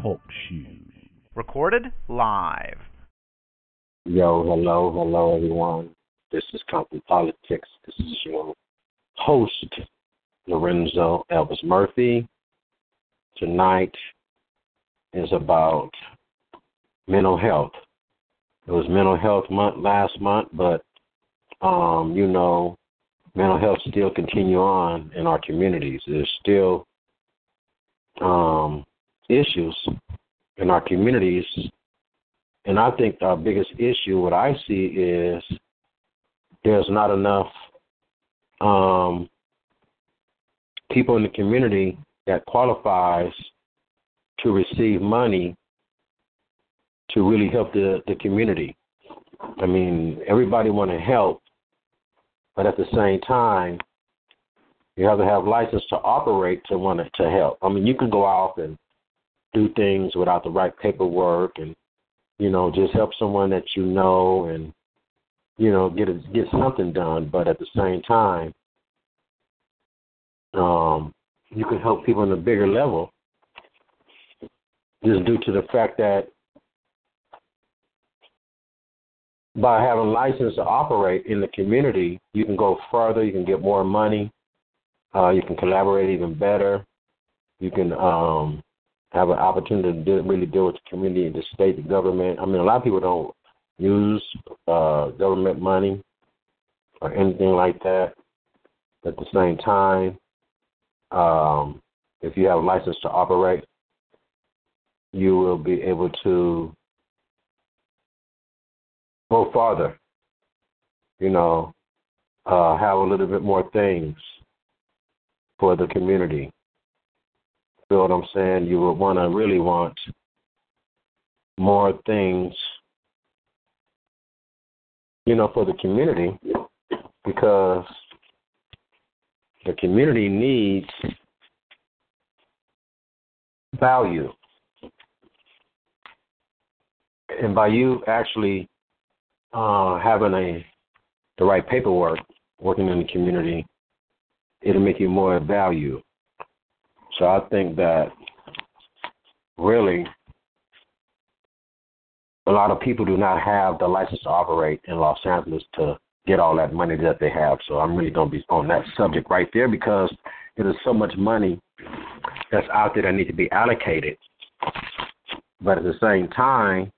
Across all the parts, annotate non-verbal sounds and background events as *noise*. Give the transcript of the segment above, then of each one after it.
Talk shoes. Recorded live. Yo, hello, hello, everyone. This is Compton Politics. This is your host, Lorenzo Elvis Murphy. Tonight is about mental health. It was mental health month last month, but um, you know, mental health still continue on in our communities. There's still um, issues in our communities, and I think our biggest issue, what I see, is there's not enough um, people in the community that qualifies to receive money to really help the, the community. I mean, everybody want to help, but at the same time, you have to have license to operate to want to help. I mean, you can go off and do things without the right paperwork, and you know, just help someone that you know, and you know, get a, get something done. But at the same time, um, you can help people on a bigger level, just due to the fact that by having license to operate in the community, you can go further, you can get more money, uh, you can collaborate even better, you can um, have an opportunity to do, really deal with the community, and the state, the government. I mean, a lot of people don't use uh, government money or anything like that. At the same time, um, if you have a license to operate, you will be able to go farther. You know, uh, have a little bit more things for the community. Feel what I'm saying? You would want to really want more things, you know, for the community because the community needs value. And by you actually uh, having a the right paperwork, working in the community, it'll make you more value. So I think that really a lot of people do not have the license to operate in Los Angeles to get all that money that they have. So I'm really going to be on that subject right there because there is so much money that's out there that need to be allocated. But at the same time,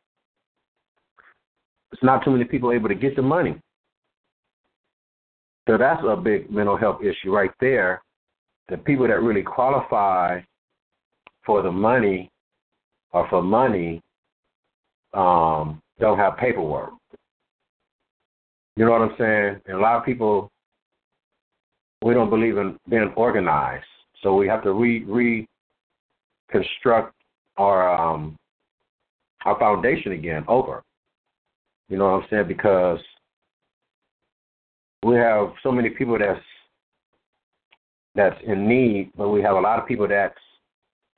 it's not too many people able to get the money. So that's a big mental health issue right there. The people that really qualify for the money or for money um, don't have paperwork. You know what I'm saying? And a lot of people, we don't believe in being organized. So we have to re reconstruct our um, our foundation again over. You know what I'm saying? Because we have so many people that's that's in need, but we have a lot of people that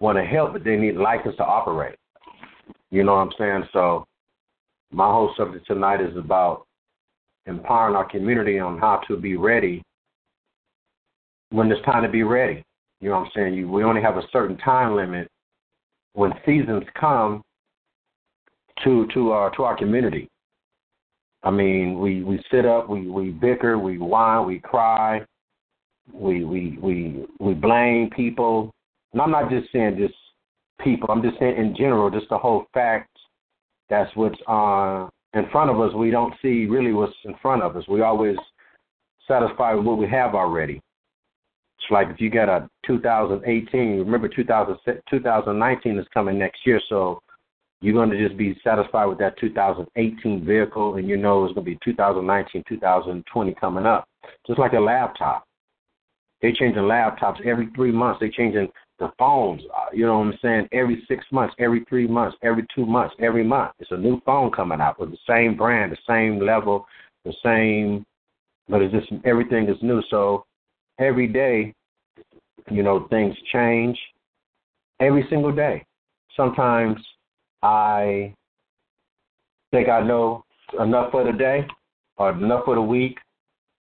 want to help, but they need license to operate. You know what I'm saying? So my whole subject tonight is about empowering our community on how to be ready when it's time to be ready. You know what I'm saying? You, we only have a certain time limit when seasons come to to our to our community. I mean, we we sit up, we we bicker, we whine, we cry, we we we we blame people. And I'm not just saying just people. I'm just saying in general, just the whole fact that's what's uh, in front of us. We don't see really what's in front of us. We always satisfied with what we have already. It's like if you got a 2018, remember 2000, 2019 is coming next year, so you're going to just be satisfied with that 2018 vehicle, and you know it's going to be 2019, 2020 coming up, just like a laptop. They changing laptops every three months. They changing the phones. Uh, you know what I'm saying? Every six months, every three months, every two months, every month. It's a new phone coming out with the same brand, the same level, the same, but it's just everything is new. So every day, you know, things change. Every single day. Sometimes I think I know enough for the day, or enough for the week,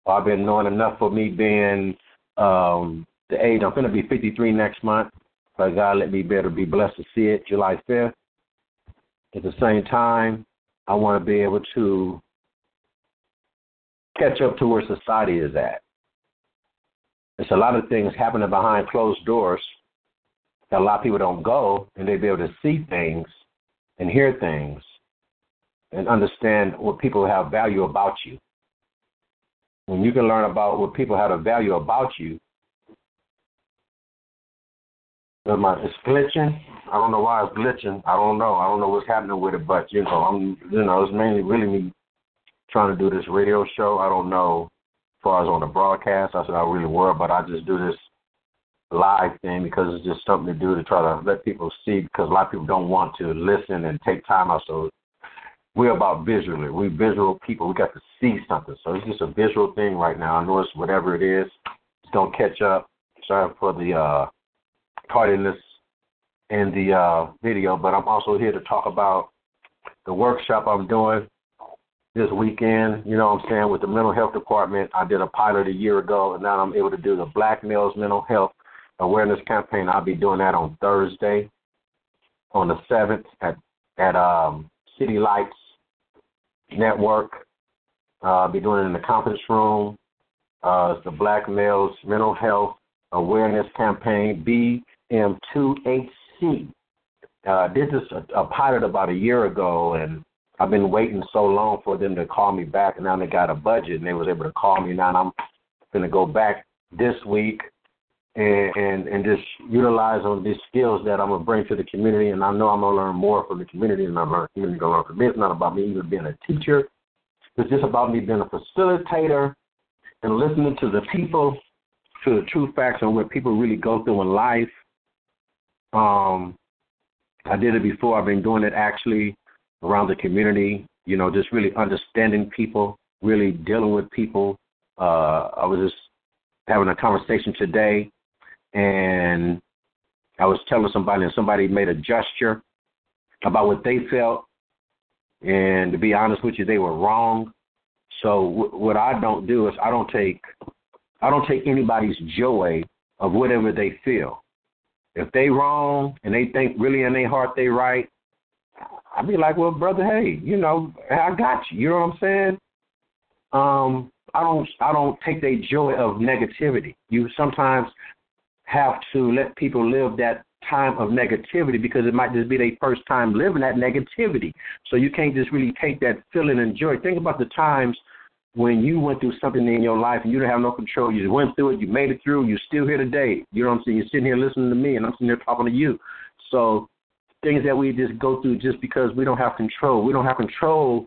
or I've been knowing enough for me being um, the age. I'm going to be 53 next month, but God let me be able to be blessed to see it July 5th. At the same time, I want to be able to catch up to where society is at. There's a lot of things happening behind closed doors that a lot of people don't go, and they be able to see things and hear things and understand what people have value about you. When you can learn about what people have a value about you, my, it's glitching. I don't know why it's glitching. I don't know. I don't know what's happening with it, but you know, I'm you know, it's mainly really me trying to do this radio show. I don't know as far as on the broadcast. I said I really were, but I just do this live thing because it's just something to do to try to let people see because a lot of people don't want to listen and take time out. So we're about visually. We're visual people. We got to see something. So it's just a visual thing right now. I know it's whatever it is. It's gonna catch up. Sorry for the uh tardiness in the uh video, but I'm also here to talk about the workshop I'm doing this weekend, you know what I'm saying, with the mental health department. I did a pilot a year ago and now I'm able to do the black males mental health awareness campaign. I'll be doing that on Thursday on the seventh at at um City Lights Network. Uh, I'll be doing it in the conference room. Uh, it's the Black Males Mental Health Awareness Campaign, BM2HC. Uh, this a, a pilot about a year ago, and I've been waiting so long for them to call me back, and now they got a budget, and they was able to call me. Now I'm going to go back this week and, and and just utilize on these skills that I'm gonna bring to the community. And I know I'm gonna learn more from the community than I'm learning community gonna learn from me. It's not about me even being a teacher. It's just about me being a facilitator and listening to the people, to the true facts on what people really go through in life. Um, I did it before. I've been doing it actually around the community. You know, just really understanding people, really dealing with people. Uh, I was just having a conversation today and I was telling somebody, and somebody made a gesture about what they felt, and to be honest with you, they were wrong. So w- what I don't do is I don't take I don't take anybody's joy of whatever they feel. If they wrong and they think really in their heart they right, I'd be like, well, brother, hey, you know, I got you. You know what I'm saying? Um, I don't I don't take their joy of negativity. You sometimes have to let people live that time of negativity because it might just be their first time living that negativity. So you can't just really take that feeling and joy. Think about the times when you went through something in your life and you didn't have no control. You went through it, you made it through, you're still here today. You know what I'm saying? You're sitting here listening to me and I'm sitting here talking to you. So things that we just go through just because we don't have control. We don't have control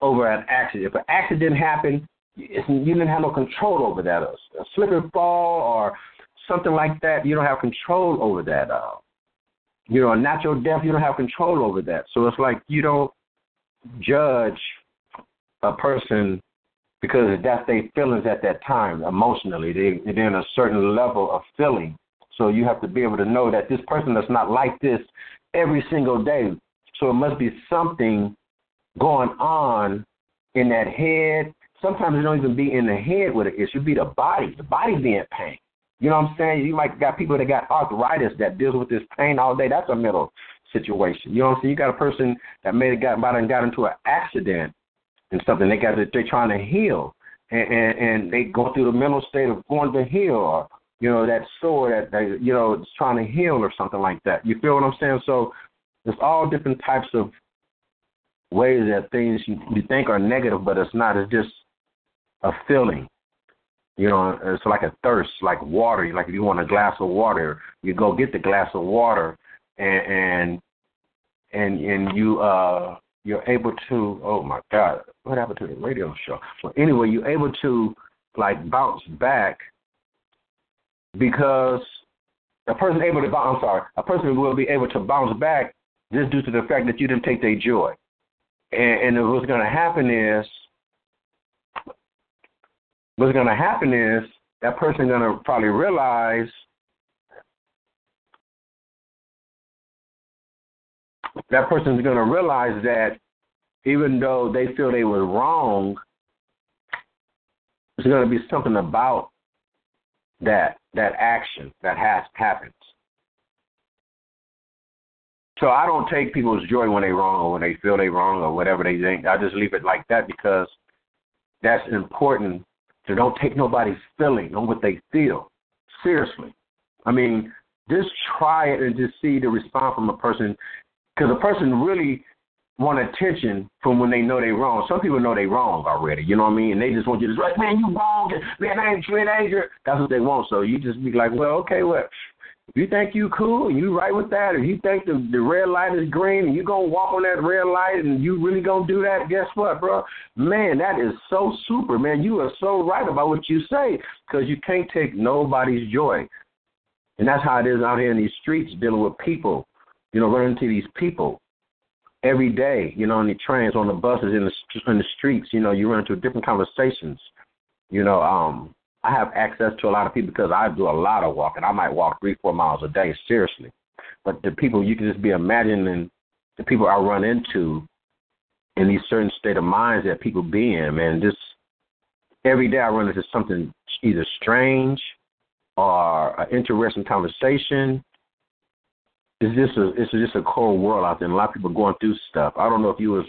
over an accident. If an accident happened, you didn't have no control over that. A slip and fall or something like that, you don't have control over that. Uh, you know, a natural death, you don't have control over that. So it's like you don't judge a person because that's their feelings at that time emotionally. They, they're in a certain level of feeling. So you have to be able to know that this person is not like this every single day. So it must be something going on in that head. Sometimes it don't even be in the head with it. It should be the body. The body being pain. You know what I'm saying? You might got people that got arthritis that deals with this pain all day. That's a mental situation. You know what I'm saying? You got a person that may have got and got into an accident and something. They got they're trying to heal, and, and and they go through the mental state of going to heal, or you know that sore that they you know is trying to heal or something like that. You feel what I'm saying? So there's all different types of ways that things you think are negative, but it's not. It's just a feeling. You know, it's like a thirst, like water. Like if you want a glass of water, you go get the glass of water, and and and, and you uh you're able to. Oh my God, what happened to the radio show? Well, anyway, you're able to like bounce back because a person able to I'm sorry, a person will be able to bounce back just due to the fact that you didn't take their joy. And, and what's going to happen is, what's going to happen is that person going to probably realize that person's going to realize that even though they feel they were wrong, there's going to be something about that that action that has happens. So I don't take people's joy when they're wrong or when they feel they're wrong or whatever they think. I just leave it like that because that's important to don't take nobody's feeling on what they feel. Seriously. I mean, just try it and just see the response from a person because a person really want attention from when they know they're wrong. Some people know they're wrong already, you know what I mean? And they just want you to say, man, you wrong, man, I ain't true, ain't That's what they want. So you just be like, well, okay, well, if you think you cool and you right with that, if you think the the red light is green and you gonna walk on that red light and you really gonna do that, guess what, bro? Man, that is so super, man. You are so right about what you say because you can't take nobody's joy, and that's how it is out here in these streets dealing with people. You know, running into these people every day. You know, on the trains, on the buses, in the in the streets. You know, you run into different conversations. You know, um, I have access to a lot of people because I do a lot of walking. I might walk three, four miles a day, seriously. But the people you can just be imagining the people I run into in these certain state of minds that people be in, man. Just every day I run into something either strange or an interesting conversation. It's just a it's just a cold world out there, and a lot of people going through stuff. I don't know if you was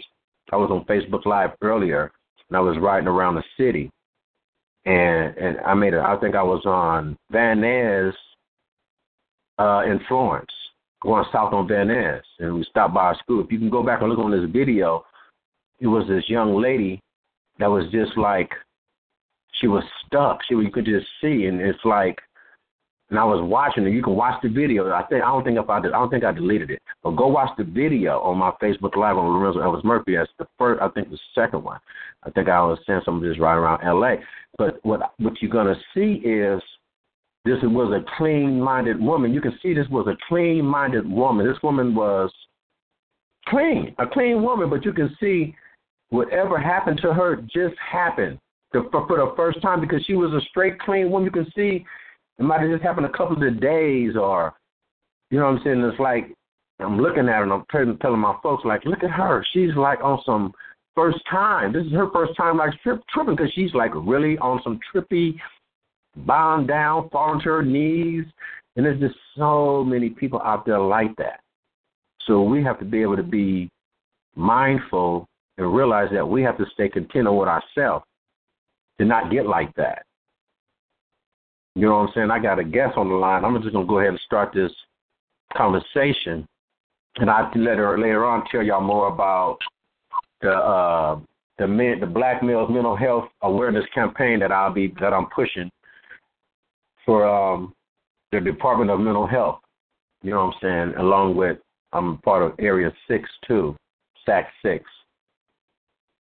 I was on Facebook Live earlier, and I was riding around the city, and and I made it. I think I was on Van Ness uh, in Florence, going south on Van Ness, and we stopped by a school. If you can go back and look on this video, it was this young lady that was just like she was stuck. She you could just see, and it's like, and I was watching it. You can watch the video. I think I don't think if I did, I don't think I deleted it, but go watch the video on my Facebook Live on Lorenzo Elvis Murphy. That's the first. I think the second one. I think I was saying some of this right around L.A. But what what you're gonna see is this was a clean-minded woman. You can see this was a clean-minded woman. This woman was clean, a clean woman. But you can see whatever happened to her just happened for, for the first time because she was a straight, clean woman. You can see it might have just happened a couple of days, or you know what I'm saying. It's like I'm looking at her and I'm telling, telling my folks like, look at her. She's like on some first time. This is her first time like trip, tripping because she's like really on some trippy, bowing down, falling to her knees. And there's just so many people out there like that. So we have to be able to be mindful and realize that we have to stay content with ourselves to not get like that. You know what I'm saying? I got a guest on the line. I'm just gonna go ahead and start this conversation, and I let her later on tell y'all more about the uh, the men, the Black Males Mental Health Awareness Campaign that I'll be that I'm pushing for um, the Department of Mental Health. You know what I'm saying? Along with I'm part of Area Six too, SAC Six.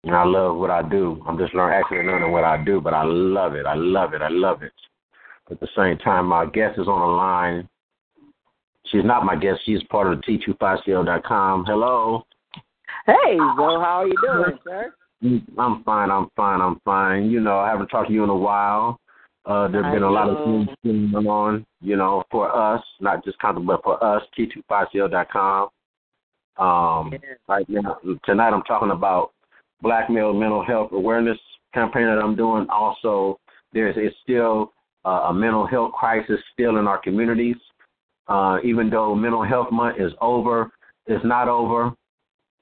And I love what I do. I'm just learning, actually learning what I do, but I love it. I love it. I love it. At the same time, my guest is on the line. She's not my guest. She's part of the T25CL.com. Hello. Hey, Zo, how are you doing, sir? I'm fine. I'm fine. I'm fine. You know, I haven't talked to you in a while. Uh, there's been a lot of things going on, you know, for us, not just kind of, but for us, T25CL.com. Um, right now, tonight I'm talking about Black male mental health awareness campaign that I'm doing. Also, there's it's still uh, a mental health crisis still in our communities. Uh, even though mental health month is over, it's not over.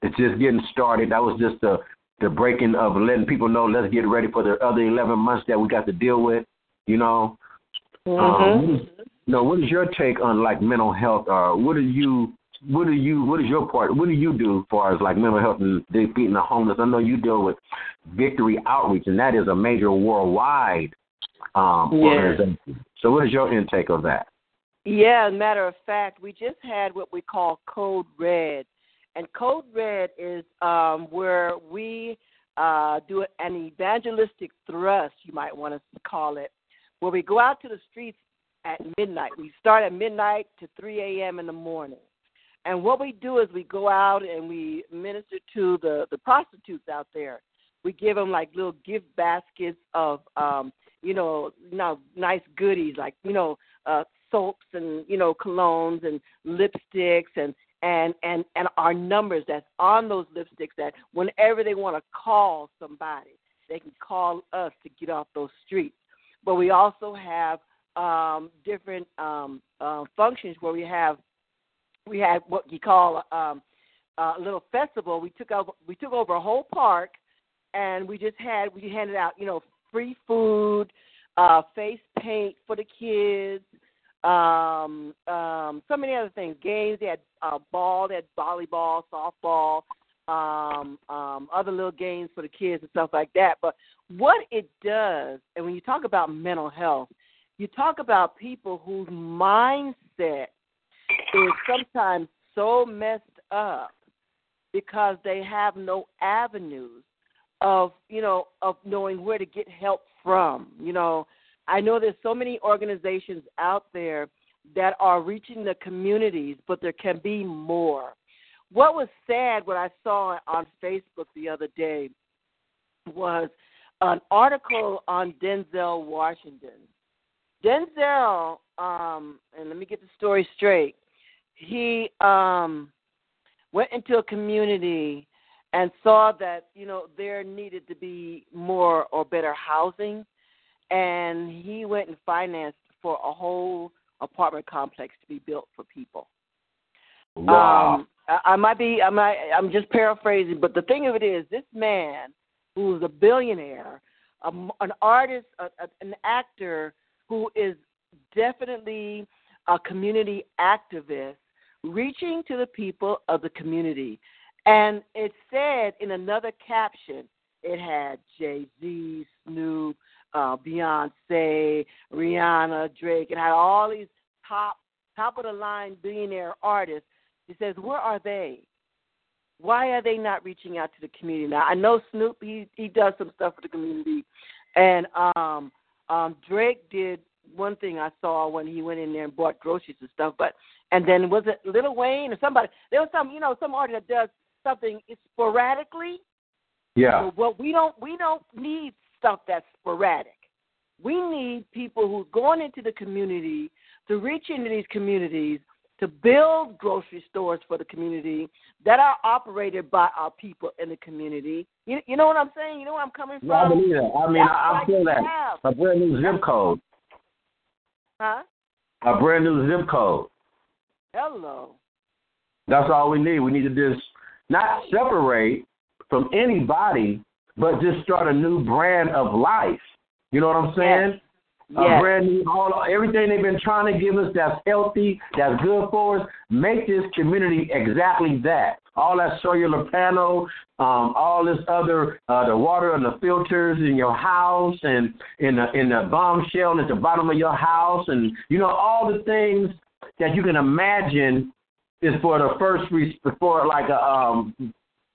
It's just getting started. That was just the the breaking of letting people know let's get ready for the other 11 months that we got to deal with. You know, mm-hmm. um, know, what is your take on like mental health? Or what do you what do you what is your part? What do you do as far as like mental health and defeating the homeless? I know you deal with Victory Outreach, and that is a major worldwide um, yeah. organization. So, what is your intake of that? Yeah, matter of fact, we just had what we call Code Red and Code Red is um, where we uh, do an evangelistic thrust, you might want to call it, where we go out to the streets at midnight. We start at midnight to 3 a.m. in the morning. And what we do is we go out and we minister to the the prostitutes out there. We give them like little gift baskets of um you know, know nice goodies like you know uh soaps and you know colognes and lipsticks and and and and our numbers that's on those lipsticks that whenever they want to call somebody they can call us to get off those streets. But we also have um different um uh, functions where we have we had what you call um a little festival. We took over we took over a whole park and we just had we handed out you know free food uh face paint for the kids um, um, so many other things. Games. They had uh, ball. They had volleyball, softball, um, um, other little games for the kids and stuff like that. But what it does, and when you talk about mental health, you talk about people whose mindset is sometimes so messed up because they have no avenues of you know of knowing where to get help from. You know, I know there's so many organizations out there that are reaching the communities, but there can be more. What was sad, what I saw on Facebook the other day, was an article on Denzel Washington. Denzel, um, and let me get the story straight. He um, went into a community and saw that you know there needed to be more or better housing and he went and financed for a whole apartment complex to be built for people. Wow. Um, I, I might be, I might, I'm just paraphrasing, but the thing of it is, this man who's a billionaire, a, an artist, a, a, an actor who is definitely a community activist, reaching to the people of the community. And it said in another caption, it had Jay Z, Snoop, uh, Beyonce, Rihanna, Drake, and had all these top top of the line billionaire artists. He says, where are they? Why are they not reaching out to the community? Now I know Snoop he he does some stuff for the community, and um, um, Drake did one thing I saw when he went in there and bought groceries and stuff. But and then was it Lil Wayne or somebody? There was some you know some artist that does something is sporadically. Yeah. So what we don't we don't need stuff that's sporadic. We need people who's going into the community to reach into these communities to build grocery stores for the community that are operated by our people in the community. You, you know what I'm saying? You know where I'm coming from? Yeah, I believe that. I mean, That's I, I feel that. have. A brand new zip code. Huh? A brand new zip code. Hello. That's all we need. We need to just not separate from anybody, but just start a new brand of life. You know what I'm saying? A Yes. brand new, all everything they've been trying to give us that's healthy, that's good for us. Make this community exactly that. All that cellular panel, um, all this other, uh, the water and the filters in your house, and in the in the bombshell at the bottom of your house, and you know all the things that you can imagine is for the first res- for like a um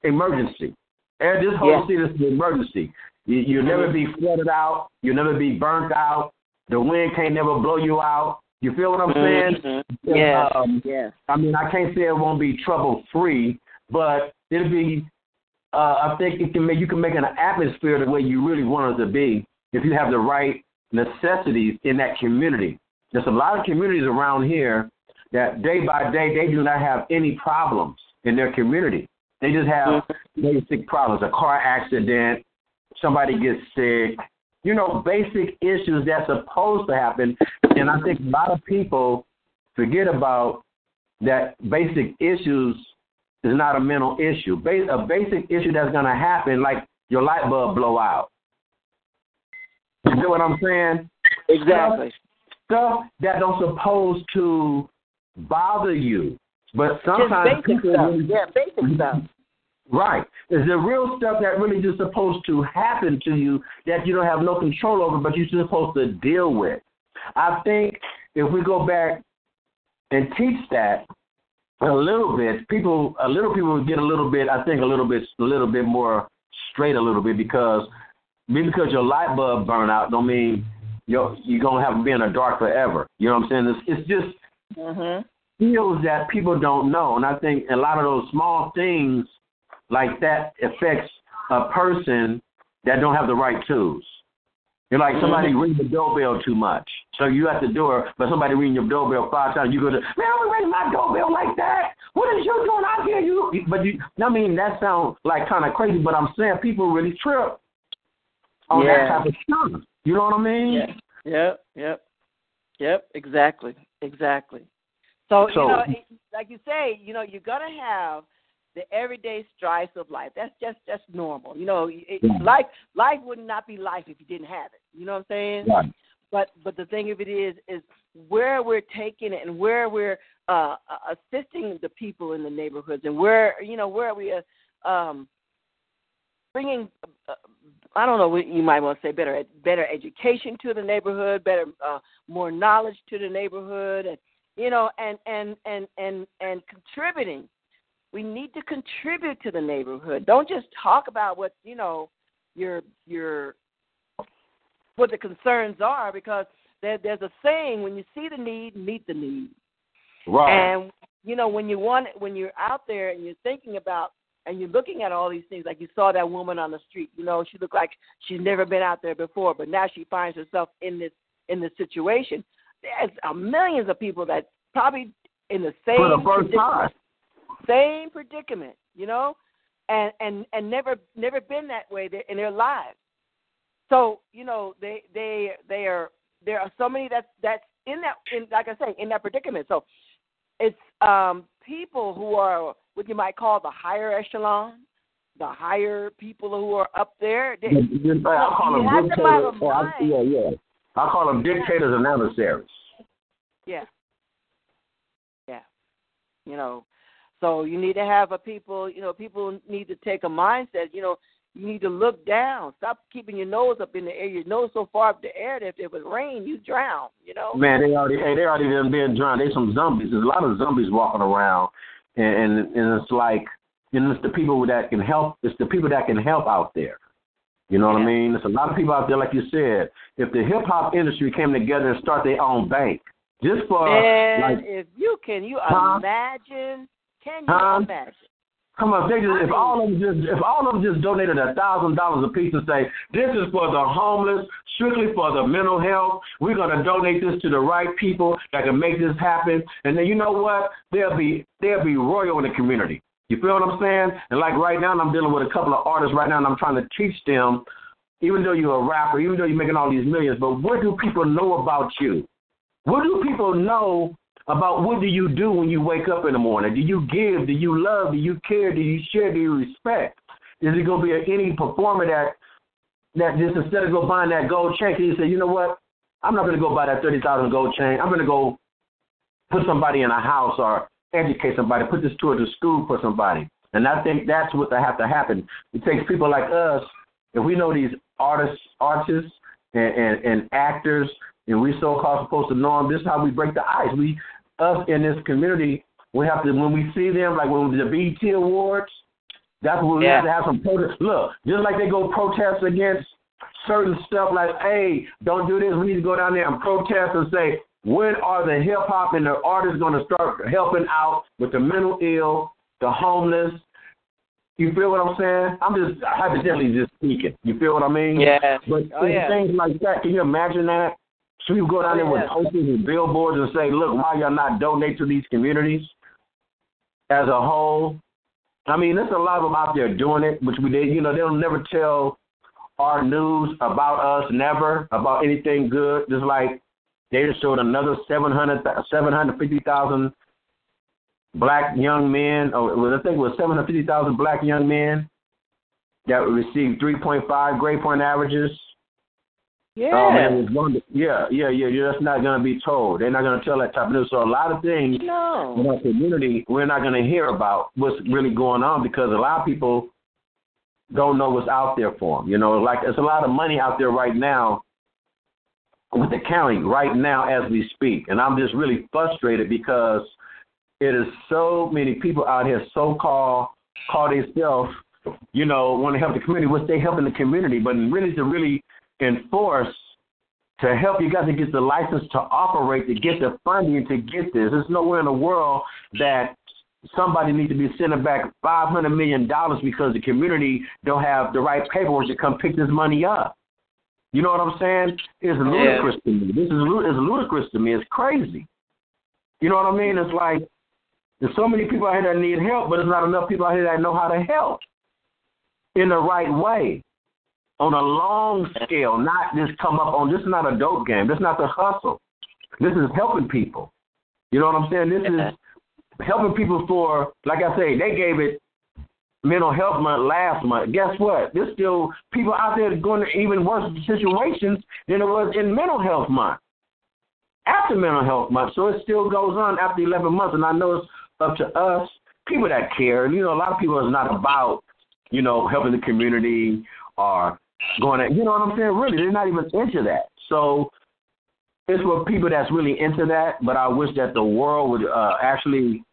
emergency. And this whole Yeah. city is an emergency. You, you'll never be flooded out. You'll never be burnt out. The wind can't never blow you out. You feel what I'm saying? Mhm. Yes. Um, yes. I mean, I can't say it won't be trouble free, but it'll be. Uh, I think it can make you can make an atmosphere the way you really want it to be if you have the right necessities in that community. There's a lot of communities around here that day by day they do not have any problems in their community. They just have mm-hmm. basic problems: a car accident, somebody gets sick, you know, basic issues that's supposed to happen. And I think a lot of people forget about that basic issues is not a mental issue. A basic issue that's going to happen, like your light bulb blow out. You know what I'm saying? Exactly. Stuff that don't supposed to bother you, but sometimes basic people stuff. really- Yeah, basic mhm. stuff. Right. Is the real stuff that really just supposed to happen to you that you don't have no control over, but you're supposed to deal with. I think if we go back and teach that a little bit, people, a little people would get a little bit. I think a little bit, a little bit more straight, a little bit because maybe because your light bulb burn out don't mean you're you're gonna have to be in the dark forever. You know what I'm saying? It's, it's just hmm skills that people don't know, and I think a lot of those small things like that affects a person that don't have the right tools. You're like somebody Mm-hmm. ring the doorbell too much. So you at the door, but somebody ring your doorbell five times. You go to, man, I'm ring my doorbell like that. What is you doing out here? You, but you, I mean, that sounds like kind of crazy. But I'm saying people really trip on Yeah. that type of stuff. You know what I mean? Yeah. Yep. Yep. Yep. Exactly. Exactly. So, So- you know, it- like you say, you know, you're gonna have the everyday strife of life. That's just just normal. You know, it, life life would not be life if you didn't have it. You know what I'm saying? Right. But but the thing of it is is where we're taking it and where we're uh, uh, assisting the people in the neighborhoods and where you know where we uh, um, bringing uh, I don't know what you might want to say better better education to the neighborhood, better uh, more knowledge to the neighborhood, and you know and and and and and contributing. We need to contribute to the neighborhood. Don't just talk about what you know your your what the concerns are because there, there's a saying when you see the need, meet the need. Right. And you know when you want when you're out there and you're thinking about and you're looking at all these things, like you saw that woman on the street. You know, she looked like she's never been out there before, but now she finds herself in this in this situation. There's uh, millions of people that probably in the same For the first predicament- time. same predicament, you know, and and and never never been that way there in their lives. So you know they they they are there are so many that's that's in that in like I say in that predicament. So it's um people who are what you might call the higher echelon, the higher people who are up there. They, I call them have to have dictators. a oh, I- yeah, yeah. I call them dictators and adversaries. Yeah. Yeah. You know, so you need to have a people, you know, people need to take a mindset, you know, you need to look down. Stop keeping your nose up in the air. Your nose so far up the air that if it was rain, you drown, you know? Man, they already hey, they already done been drowned. They some zombies. There's a lot of zombies walking around, and and, and it's like, and it's the people that can help. It's the people that can help out there. You know what I mean? There's a lot of people out there, like you said. If the hip hop industry came together and start their own bank, just for and like, if you can, you Huh? imagine, can you Huh? imagine? Come on, if they just, if all of them just, if all of them just donated a thousand dollars a piece and say, this is for the homeless, strictly for the mental health. We're gonna donate this to the right people that can make this happen. And then you know what? They'll be they'll be royal in the community. You feel what I'm saying? And like right now, I'm dealing with a couple of artists right now, and I'm trying to teach them. Even though you're a rapper, even though you're making all these millions, but what do people know about you? What do people know about what do you do when you wake up in the morning? Do you give? Do you love? Do you care? Do you share? Do you respect? Is it gonna be any performer that that just instead of go buying that gold chain, can you say, you know what? I'm not gonna go buy that thirty thousand gold chain. I'm gonna go put somebody in a house or educate somebody, put this towards a school for somebody. And I think that's what have to happen. It takes people like us, if we know these artists artists and, and, and actors and we so called supposed to know them, this is how we break the ice. We us in this community we have to when we see them like when the BET awards, that's when we Yeah. have to have some protest. Look, just like they go protest against certain stuff like, hey, don't do this. We need to go down there and protest and say, when are the hip hop and the artists going to start helping out with the mental ill, the homeless? You feel what I'm saying? I'm just hypothetically just speaking. You feel what I mean? Yeah. But Oh, yeah. things like that, can you imagine that? So we go down Oh, there with posters and billboards and say, look, why y'all not donate to these communities as a whole? I mean, there's a lot of them out there doing it, which we did. You know, they'll never tell our news about us, never about anything good. Just like they just showed another 700, 750,000 black young men, or well, I think it was 750,000 black young men that received 3.5 grade point averages. Yeah. Oh man, it's yeah, yeah, yeah. yeah, That's not going to be told. They're not going to tell that type of news. So a lot of things in our community, we're not going to hear about what's really going on because a lot of people don't know what's out there for them. You know, like there's a lot of money out there right now with the county right now as we speak, and I'm just really frustrated because it is so many people out here so called call themselves, you know, want to help the community, which they helping the community, but really to really enforce to help, you guys to get the license to operate, to get the funding to get this. There's nowhere in the world that somebody needs to be sending back five hundred million dollars because the community don't have the right paperwork to come pick this money up. You know what I'm saying? It's ludicrous yeah. to me. This is it's ludicrous to me. It's crazy. You know what I mean? It's like there's so many people out here that need help, but there's not enough people out here that know how to help in the right way on a long scale, not just come up on this is not a dope game. This is not the hustle. This is helping people. You know what I'm saying? This is helping people for like I say, they gave it mental health month last month. Guess what? There's still people out there going to even worse situations than it was in mental health month. After mental health month. So it still goes on after eleven months and I know it's up to us, people that care. You know, a lot of people is not about, you know, helping the community or going at, you know what I'm saying? Really, they're not even into that. So it's for people that's really into that. But I wish that the world would uh, actually,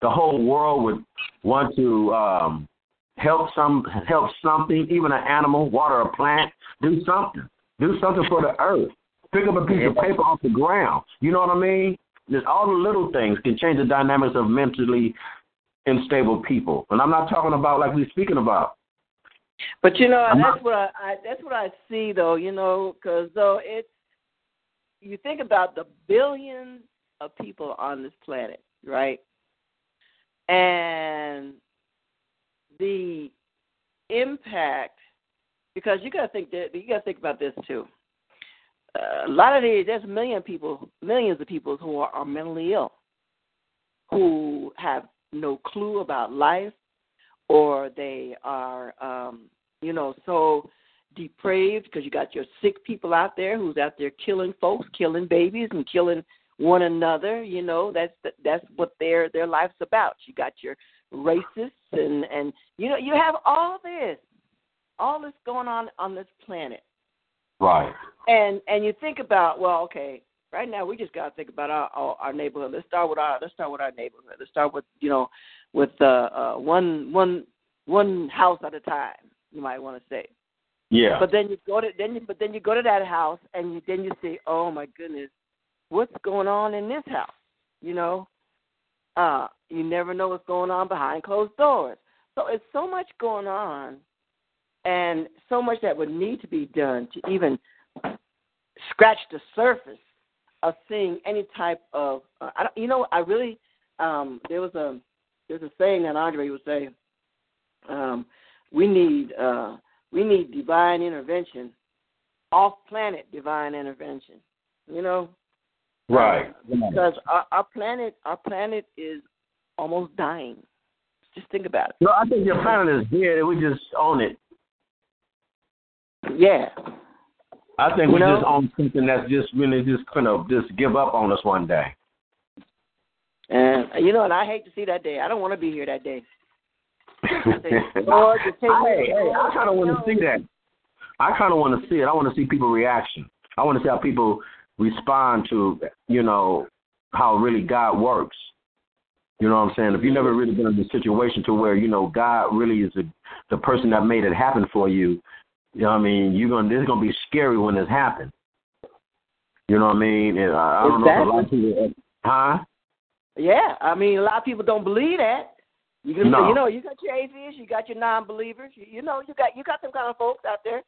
the whole world would want to um, help some, help something, even an animal, water a plant, do something, do something for the earth. Pick up a piece of paper off the ground. You know what I mean? There's all the little things can change the dynamics of mentally unstable people. And I'm not talking about like we're speaking about but you know, that's what I, I that's what I see though. You know, because though it's you think about the billions of people on this planet, right? And the impact, because you got to think that you got to think about this too. Uh, a lot of these, there's million people, millions of people who are, are mentally ill, who have no clue about life, or they are, um, you know, so depraved because you got your sick people out there who's out there killing folks, killing babies, and killing one another. You know, that's that's what their their life's about. You got your racists and and you know you have all this, all this going on on this planet. Right. And and you think about well, okay, right now we just got to think about our, our our neighborhood. Let's start with our let's start with our neighborhood. Let's start with you know with uh, uh, one one one house at a time. You might want to say. Yeah. But then you go to then you but then you go to that house and you then you say, oh my goodness, what's going on in this house? You know, uh, you never know what's going on behind closed doors. So it's so much going on, and so much that would need to be done to even scratch the surface of seeing any type of. Uh, I don't, you know, I really um, there was a there's a saying that Andre would say, um, we need uh, we need divine intervention, off planet divine intervention. You know, right? Because our, our planet our planet is almost dying. Just think about it. No, I think your planet is dead. And we just own it. Yeah. I think we just own something that's just really just gonna just give up on us one day. And you know, and I hate to see that day. I don't want to be here that day. *laughs* Lord, I, hey, I kind of want to see that. I kind of want to see it. I want to see people reaction. I want to see how people respond to, you know, how really God works. You know what I'm saying? If you've never really been in a situation to where you know God really is the the person that made it happen for you, you know what I mean? You're gonna this is gonna be scary when this happens. You know what I mean? And I, I don't exactly. know if a lot of people, huh? Yeah, I mean, a lot of people don't believe that. You can, no. you know, you got your atheists, you got your non-believers. You, you know, you got you got some kind of folks out there.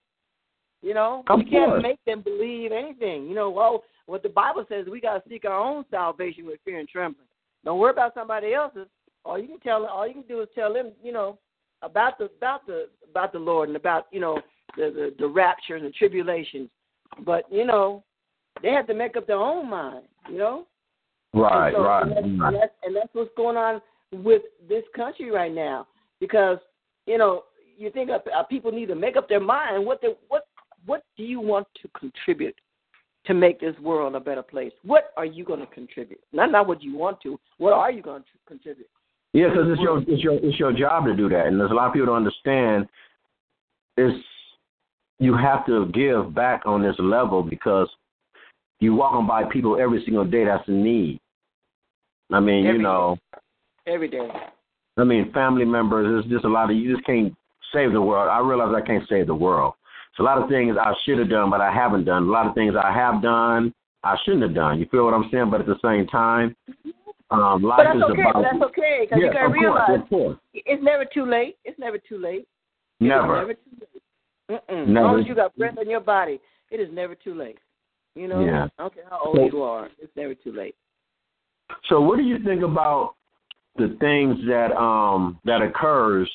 You know, of you can't make them believe anything. You know, well, what the Bible says, we got to seek our own salvation with fear and trembling. Don't worry about somebody else's. All you can tell, all you can do is tell them, you know, about the about the about the Lord and about you know the the, the rapture and the tribulations. But you know, they have to make up their own mind. You know, Right, so, right. And that's. And, that's, and that's what's going on with this country right now because you know you think uh, people need to make up their mind what they, what what do you want to contribute to make this world a better place? What are you going to contribute? Not not what you want to. What are you going to contribute? Yeah, because it's your it's your it's your job to do that, and there's a lot of people don't understand. It's you have to give back on this level because you walking by people every single day that's in need. I mean, every you know, day. every day. I mean, family members. There's just a lot of you just can't save the world. I realize I can't save the world. It's a lot of things I should have done, but I haven't done. A lot of things I have done, I shouldn't have done. You feel what I'm saying? But at the same time, um, life But that's is okay. about. That's okay because you gotta realize course, course. it's never too late. It's never too late. It Never. never too late. Mm-mm. As long as you got breath in your body, it is never too late. You know. Yeah. I don't care how old you are. It's never too late. So, what do you think about the things that um that occurs?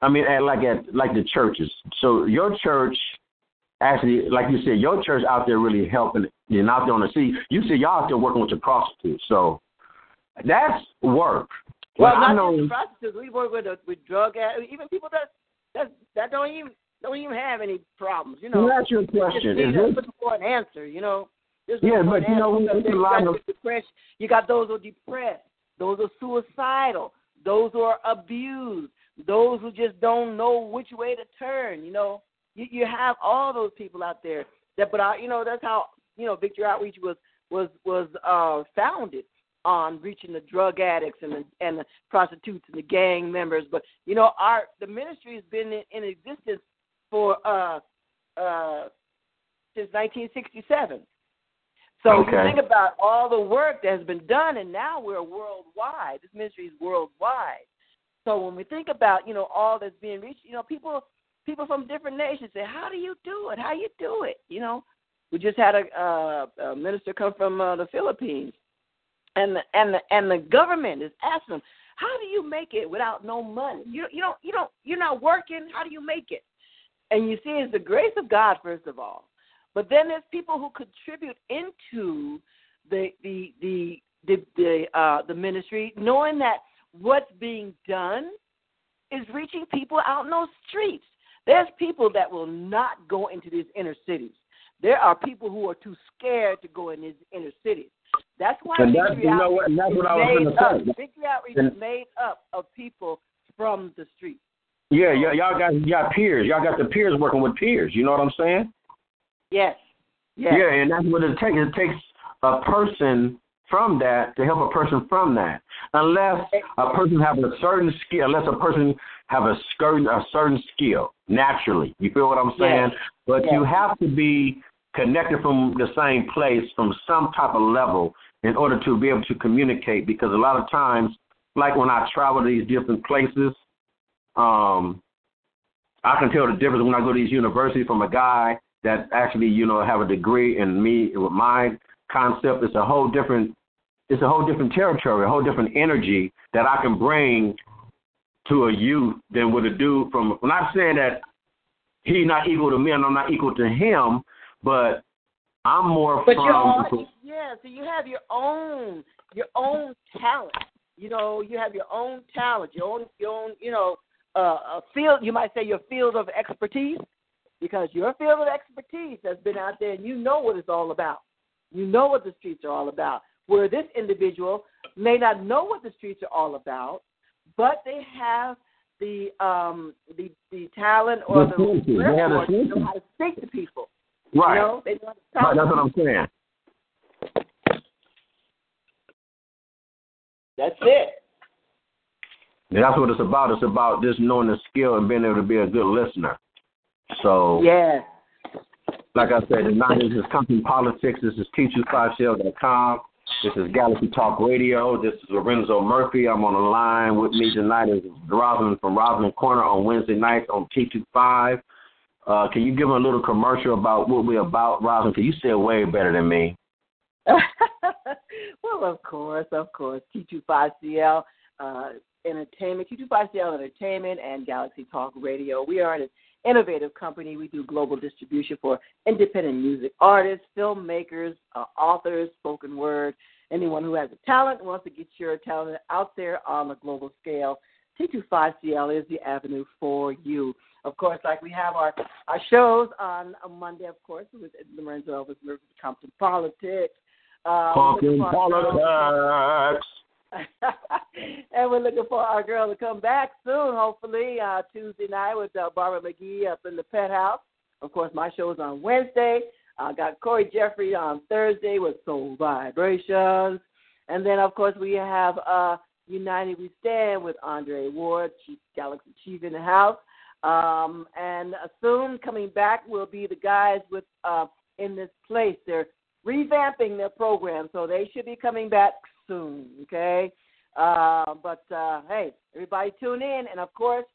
I mean, at, like at like the churches. So your church, actually, like you said, your church out there really helping. You're out there on the sea. You see, y'all out there working with the prostitutes. So that's work. Well, But not know. just prostitutes. We work with the, with drug addicts, even people that that that don't even don't even have any problems. You know. Let me ask you a Just question. Is this an answer. You know. Just Yeah, for but you know, answer. it's a you lot got of- depression. You got those who are depressed. Those who are suicidal. Those who are abused. Those who just don't know which way to turn. You know. You you have all those people out there. That, but I, you know, that's how you know Victory Outreach was was was uh, founded on reaching the drug addicts and the and the prostitutes and the gang members. But you know, our the ministry has been in, in existence for uh uh since 1967. So Okay. you think about all the work that has been done, and now we're worldwide. This ministry is worldwide. So when we think about you know all that's being reached, you know people people from different nations say, "How do you do it? How you do it?" You know, we just had a, uh, a minister come from uh, the Philippines, and the, and the and the government is asking them, "How do you make it without no money? You you don't you don't you're not working. How do you make it?" And you see, it's the grace of God first of all, but then there's people who contribute into the the the the the, uh, the ministry, knowing that what's being done is reaching people out in those streets. There's people that will not go into these inner cities. There are people who are too scared to go in these inner cities. That's why And that's- you know what- that's is what I was made gonna up. say. Victory Outreach And- is made up of people from the streets. Yeah, y- y'all got got peers. Y'all got the peers working with peers. You know what I'm saying? Yes. Yes. Yeah, and that's what it takes. It takes a person from that to help a person from that. Unless a person have a certain skill, unless a person have a certain a certain skill naturally. You feel what I'm saying? Yes. But Yes. you have to be connected from the same place, from some type of level, in order to be able to communicate. Because a lot of times, like when I travel to these different places, um, I can tell the difference when I go to these universities from a guy that actually, you know, have a degree and me with my concept. It's a whole different it's a whole different territory, a whole different energy that I can bring to a youth than would a dude from I'm not saying that he's not equal to me and I'm not equal to him, but I'm more But from you're all, yeah, so you have your own your own talent. You know, you have your own talent, your own your own, you know, uh, a field. You might say your field of expertise, because your field of expertise has been out there, and you know what it's all about. You know what the streets are all about. Where this individual may not know what the streets are all about, but they have the um the the talent or The the, thinking. They have repertoire to know how to speak to people. right. You know, they know how to talk Right, that's what I'm saying. That's it. And that's what it's about. It's about just knowing the skill and being able to be a good listener. So Yeah. like I said, tonight this is Compton Politics. This is T25CL.com. This is Galaxy Talk Radio. This is Lorenzo Murphy. I'm on the line with me tonight is Rosamond from Rosamond Corner on Wednesday nights on T25. Uh, can you give a little commercial about what we're about, Rosamond? Because you say it way better than me. *laughs* well, of course, of course. T25CL uh, Entertainment, T25CL Entertainment, and Galaxy Talk Radio. We are an innovative company. We do global distribution for independent music artists, filmmakers, uh, authors, spoken word, anyone who has a talent wants to get your talent out there on a global scale. T25CL is the avenue for you. Of course, like we have our, our shows on a Monday, of course, with Lorenzo Elvis Murphy, Compton Politics. Uh, looking for politics. *laughs* and we're looking for our girl to come back soon, hopefully, uh, Tuesday night with uh, Barbara McGee up in the Pet House. Of course, my show is on Wednesday. I got Corey Jeffrey on Thursday with Soul Vibrations. And then, of course, we have uh, United We Stand with Andre Ward, Chief Galaxy Chief in the house. Um, and soon coming back will be the guys with uh, in this place. They're revamping their program, so they should be coming back soon. Okay, uh, but uh, hey, everybody tune in, and of course,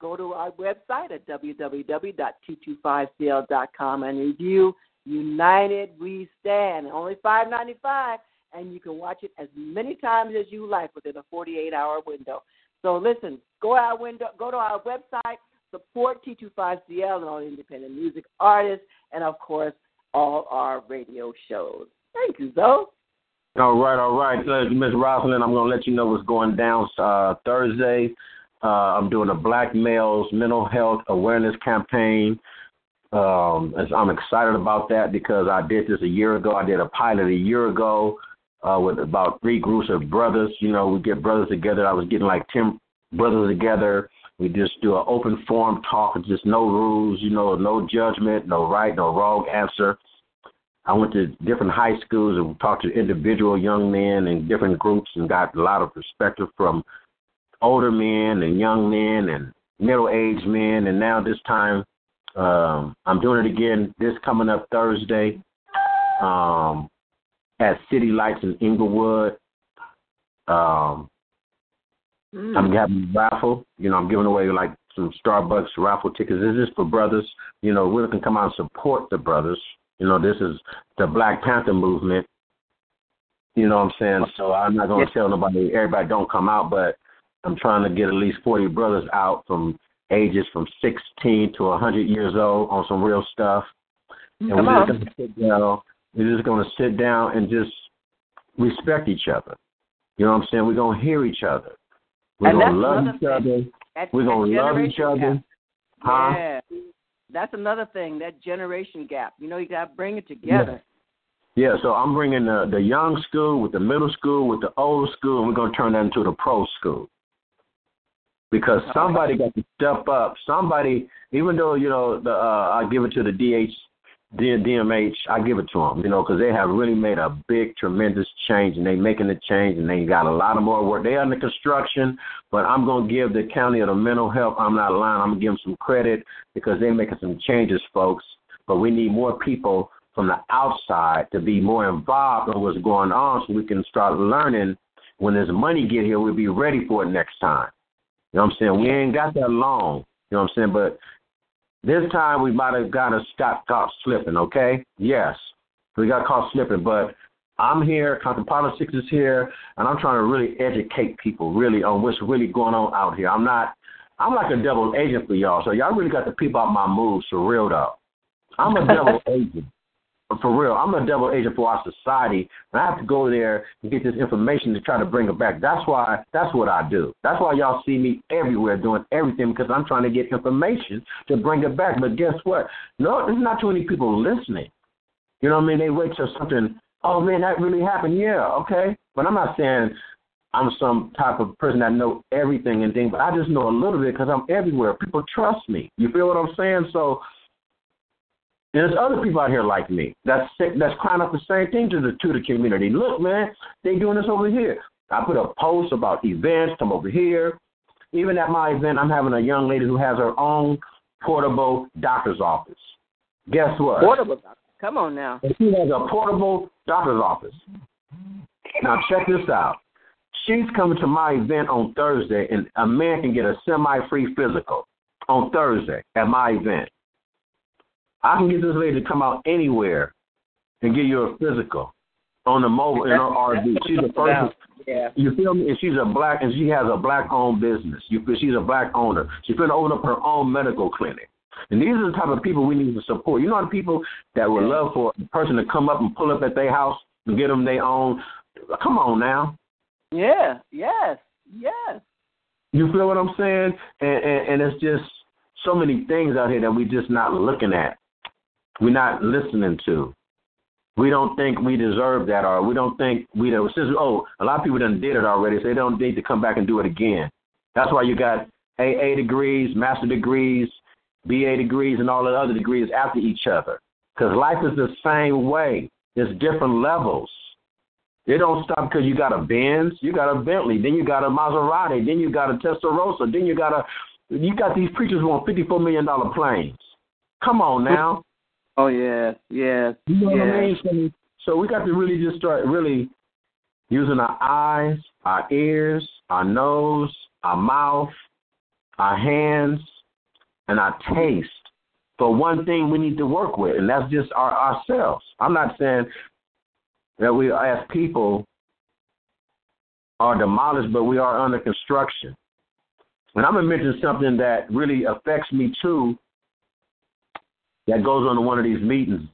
go to our website at www.t25cl.com and review United We Stand. Only five ninety five, and you can watch it as many times as you like within a forty eight hour window. So listen, go our window, go to our website, support T25CL and all independent music artists, and of course all our radio shows. Thank you, Zoe. All right, all right, uh, Miss Rosalind. I'm gonna let you know what's going down uh, Thursday. Uh, I'm doing a Black Males Mental Health Awareness Campaign. Um, I'm excited about that because I did this a year ago. I did a pilot a year ago uh, with about three groups of brothers. You know, we get brothers together. I was getting like 10 brothers together. We just do an open forum talk, just no rules, you know, no judgment, no right, no wrong answer. I went to different high schools and talked to individual young men and different groups and got a lot of perspective from older men and young men and middle aged men. And now this time, um, I'm doing it again this coming up Thursday. Um, at City Lights in Inglewood. Um, mm. I'm having a raffle. You know, I'm giving away like some Starbucks raffle tickets. This is for brothers. You know, we can come out and support the brothers. You know, this is the Black Panther movement. You know what I'm saying? So I'm not going to tell nobody, everybody don't come out, but I'm trying to get at least 40 brothers out from ages from 16 to 100 years old on some real stuff. And come we're on. just going to sit down we're just to sit down and just respect each other. You know what I'm saying? We're going to hear each other. We're going to love each thing. other. That, We're going to love each other. Huh? Yeah. That's another thing, that generation gap. You know, you got to bring it together. Yeah, yeah. so I'm bringing the, the young school with the middle school with the old school, and we're going to turn that into the pro school. Because somebody got to step up. Somebody, even though, you know, the, uh, I give it to the DH DMH, I give it to them, you know, because they have really made a big, tremendous change, and they making the change, and they got a lot of more work. They are under construction, but I'm gonna give the county of the mental health. I'm not lying. I'm gonna give them some credit because they're making some changes, folks. But we need more people from the outside to be more involved in what's going on, so we can start learning. When there's money get here, we'll be ready for it next time. You know what I'm saying? We ain't got that long. You know what I'm saying? But this time we might have got us got caught slipping, okay? Yes. We got caught slipping, but I'm here, Compton Politics is here, and I'm trying to really educate people really on what's really going on out here. I'm not I'm like a double agent for y'all, so y'all really got to peep out my moves for real though. I'm a double *laughs* agent. For real, I'm a double agent for our society, and I have to go there and get this information to try to bring it back. That's why, that's what I do. That's why y'all see me everywhere doing everything because I'm trying to get information to bring it back. But guess what? No, there's not too many people listening. You know what I mean? They wait till something. Oh man, that really happened. Yeah, okay. But I'm not saying I'm some type of person that know everything and things, but I just know a little bit because I'm everywhere. People trust me. You feel what I'm saying? So and there's other people out here like me that's sick, that's crying out the same thing to the to the community. Look, man, they doing this over here. I put a post about events. Come over here. Even at my event, I'm having a young lady who has her own portable doctor's office. Guess what? Portable. Doctor. Come on now. And she has a portable doctor's office. Now check this out. She's coming to my event on Thursday, and a man can get a semi-free physical on Thursday at my event. I can get this lady to come out anywhere and get you a physical on the mobile in her RV. She's a first. Yeah. You feel me? And she's a black, and she has a black-owned business. You, she's a black owner. She's going to open up her own medical clinic. And these are the type of people we need to support. You know the people that would love for a person to come up and pull up at their house and get them their own. Come on now. Yeah. Yes. Yes. You feel what I'm saying? And, and, and it's just so many things out here that we're just not looking at. We're not listening to. We don't think we deserve that, or we don't think we don't. Since oh, a lot of people done did it already, so they don't need to come back and do it again. That's why you got AA degrees, master degrees, BA degrees, and all the other degrees after each other. Because life is the same way. It's different levels. It don't stop because you got a Benz, you got a Bentley, then you got a Maserati, then you got a Testarossa, then you got a you got these preachers who want fifty-four million dollar planes. Come on now. Oh yes, yes. You know yes. what I mean? So, so we got to really just start really using our eyes, our ears, our nose, our mouth, our hands, and our taste for one thing we need to work with, and that's just our ourselves. I'm not saying that we as people are demolished, but we are under construction. And I'm gonna mention something that really affects me too. That goes on to one of these meetings,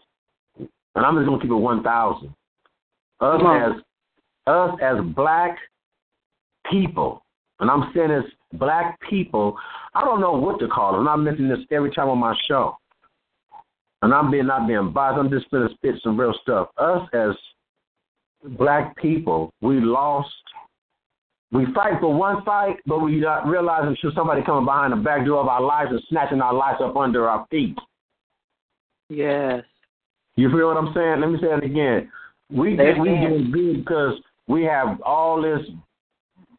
and I'm just gonna keep it one thousand. Us as us as black people, and I'm saying as black people, I don't know what to call them. I'm mentioning this every time on my show, and I'm being not being biased. I'm just gonna spit some real stuff. Us as black people, we lost we fight for one fight, but we not realizing should somebody coming behind the back door of our lives and snatching our lives up under our feet. Yes. You feel what I'm saying? Let me say it again. We get, we doing good because we have all this.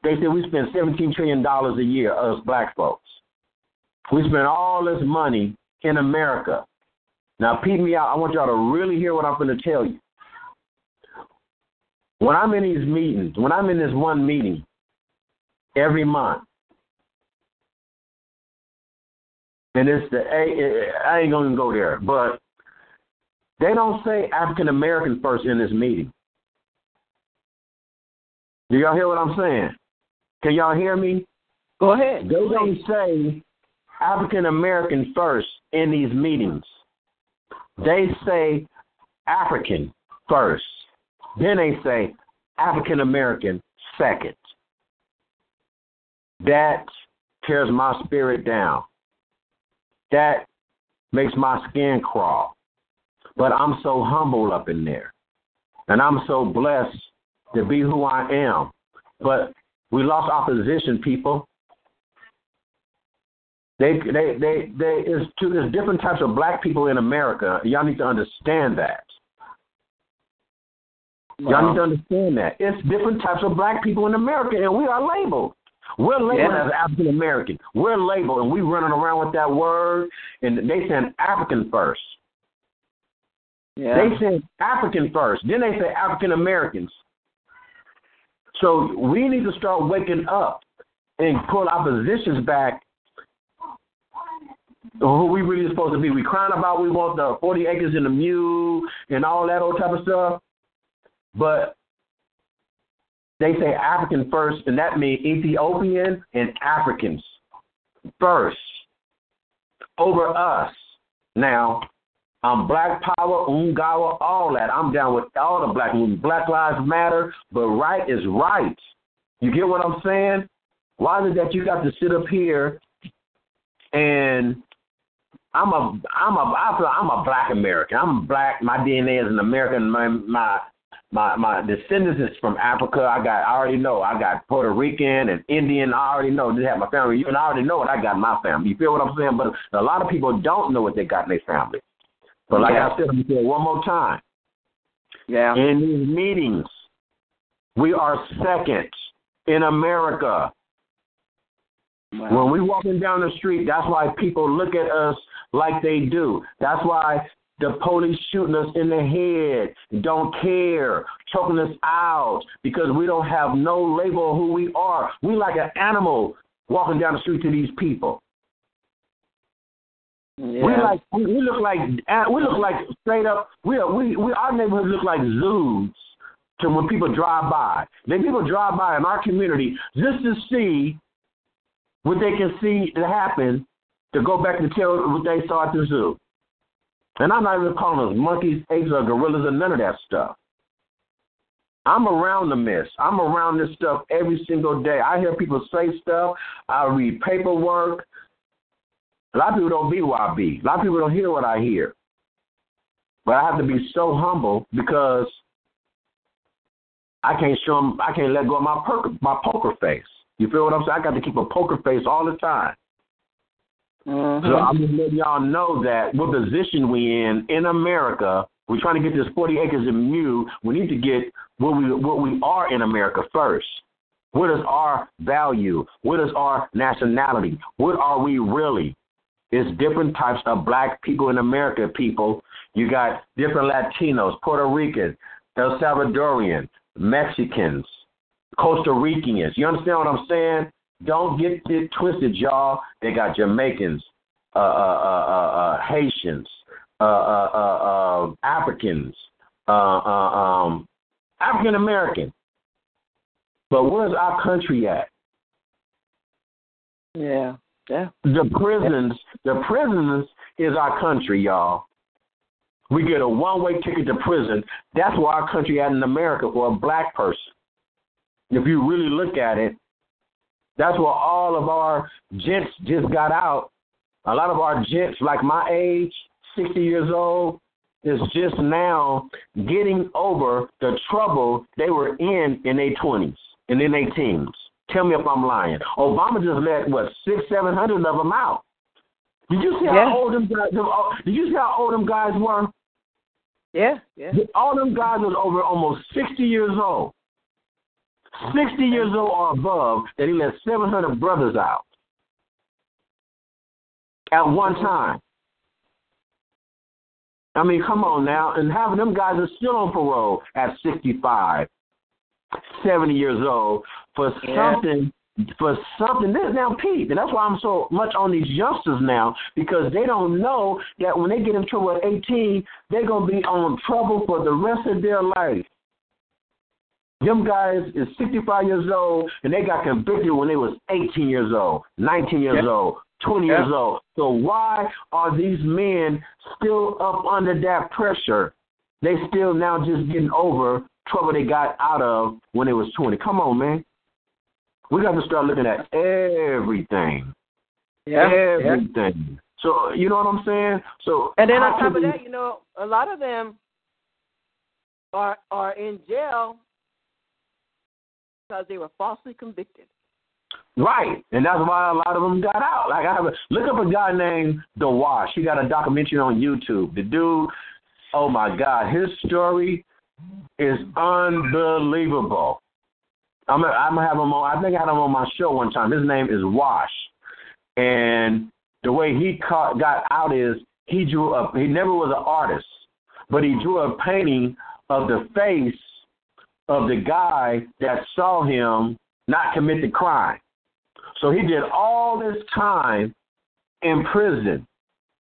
They say we spend 17 trillion dollars a year, us black folks. We spend all this money in America. Now, peep me out. I want y'all to really hear what I'm going to tell you. When I'm in these meetings, when I'm in this one meeting, every month. And it's the I ain't gonna go there, but they don't say African American first in this meeting. Do y'all hear what I'm saying? Can y'all hear me? Go ahead. They don't say African American first in these meetings. They say African first. Then they say African American second. That tears my spirit down. That makes my skin crawl. But I'm so humble up in there. And I'm so blessed to be who I am. But we lost opposition, people. They, they, they, they, is two, there's different types of black people in America. Y'all need to understand that. Y'all need to understand that. It's different types of black people in America, and we are labeled. We're labeled Yeah. as African American. We're labeled, and we running around with that word, and they saying African first. Yeah. They said African first. Then they say African Americans. So we need to start waking up and pull our positions back. Who we really supposed to be? We crying about we want the forty acres in the mule and all that old type of stuff, but they say African first, and that means Ethiopian and Africans first over us. Now, I'm Black Power, Ungawa, all that. I'm down with all the black. Black Lives Matter, but right is right. You get what I'm saying? Why is it that you got to sit up here and I'm a I'm a I feel I'm a black American. I'm black. My DNA is an American. My my my my descendants is from Africa. I got I already know. I got Puerto Rican and Indian. I already know. They have my family. You and I already know what I got in my family. You feel what I'm saying? But a lot of people don't know what they got in their family. But like Yeah. I said, say one more time. Yeah. In these meetings, we are second in America. Wow. When we walking down the street, that's why people look at us like they do. That's why the police shooting us in the head, don't care, choking us out because we don't have no label of who we are. We like an animal walking down the street to these people. Yeah. We like we, look like we look like straight up. We are, we we our neighborhood look like zoos to when people drive by. Then people drive by in our community just to see what they can see to happen to go back and tell what they saw at the zoo. And I'm not even calling us monkeys, apes, or gorillas, or none of that stuff. I'm around the mess. I'm around this stuff every single day. I hear people say stuff. I read paperwork. A lot of people don't be where I be. A lot of people don't hear what I hear. But I have to be so humble because I can't show them. I can't let go of my poker, my poker face. You feel what I'm saying? I got to keep a poker face all the time. Mhm. So I'm just letting y'all know that what position we in in America. We're trying to get this 40 acres in Mew. We need to get what we what we are in America first. What is our value? What is our nationality? What are we really? It's different types of black people in America, people. You got different Latinos, Puerto Ricans, El Salvadorian, Mexicans, Costa Ricans. You understand what I'm saying? Don't get it twisted, y'all. They got Jamaicans, uh, uh, uh, uh, uh Haitians, uh, uh, uh, uh, Africans, uh, uh, um, African American. But where's our country at? Yeah, yeah. The prisons, the prisons is our country, y'all. We get a one-way ticket to prison. That's where our country at in America for a black person. If you really look at it, that's where all of our gents just got out. A lot of our gents, like my age, 60 years old, is just now getting over the trouble they were in in their 20s and in their teens. Tell me if I'm lying. Obama just let what six, seven hundred of them out. Did you see yeah. how old them guys? Uh, did you see how old them guys were? Yeah, yeah. All them guys was over almost sixty years old. Sixty years old or above. That he let seven hundred brothers out at one time. I mean, come on now. And having them guys are still on parole at 65, 70 years old for yeah. something for something this now Pete, and that's why I'm so much on these youngsters now, because they don't know that when they get in trouble at eighteen, they're gonna be on trouble for the rest of their life. Them guys is sixty five years old and they got convicted when they was eighteen years old, nineteen years yeah. old, 20 yeah. years old. So why are these men still up under that pressure? They still now just getting over trouble they got out of when they was 20. Come on, man. We got to start looking at everything. Yeah. Everything. Yeah. So, you know what I'm saying? So And then on top of that, you know, a lot of them are are in jail because they were falsely convicted. Right, and that's why a lot of them got out. Like I have a look up a guy named The Wash. He got a documentary on YouTube. The dude, oh my God, his story is unbelievable. I'm gonna, I'm gonna have him on. I think I had him on my show one time. His name is Wash, and the way he caught, got out is he drew up. He never was an artist, but he drew a painting of the face of the guy that saw him not commit the crime. So he did all this time in prison,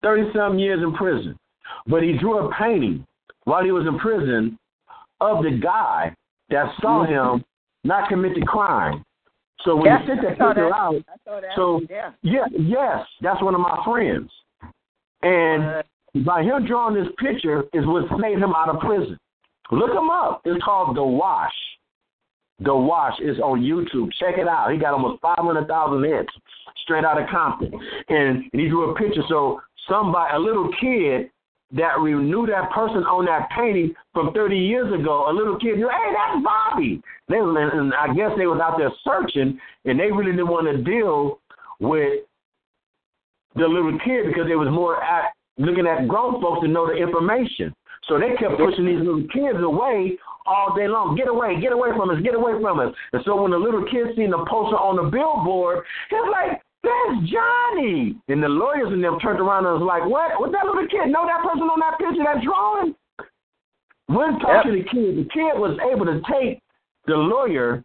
30 some years in prison. But he drew a painting while he was in prison of the guy that saw Mm-hmm. him not commit the crime. So when Yeah, you sit that picture that. out, that. so yeah. yeah, yes, that's one of my friends. And Uh, by him drawing this picture is what saved him out of prison. Look him up. It's called The Wash. The Wash is on YouTube. Check it out. He got almost 500,000 hits straight out of Compton. And, and he drew a picture. So somebody, a little kid that knew that person on that painting from 30 years ago, a little kid knew, hey, that's Bobby. They, and I guess they was out there searching, and they really didn't want to deal with the little kid because they was more at looking at grown folks to know the information. So they kept pushing these little kids away all day long. Get away, get away from us, get away from us. And so when the little kid seen the poster on the billboard, he was like, that's Johnny. And the lawyers and them turned around and was like, what? What that little kid? Know that person on that picture, that drawing? When talking to the kid, the kid was able to take the lawyer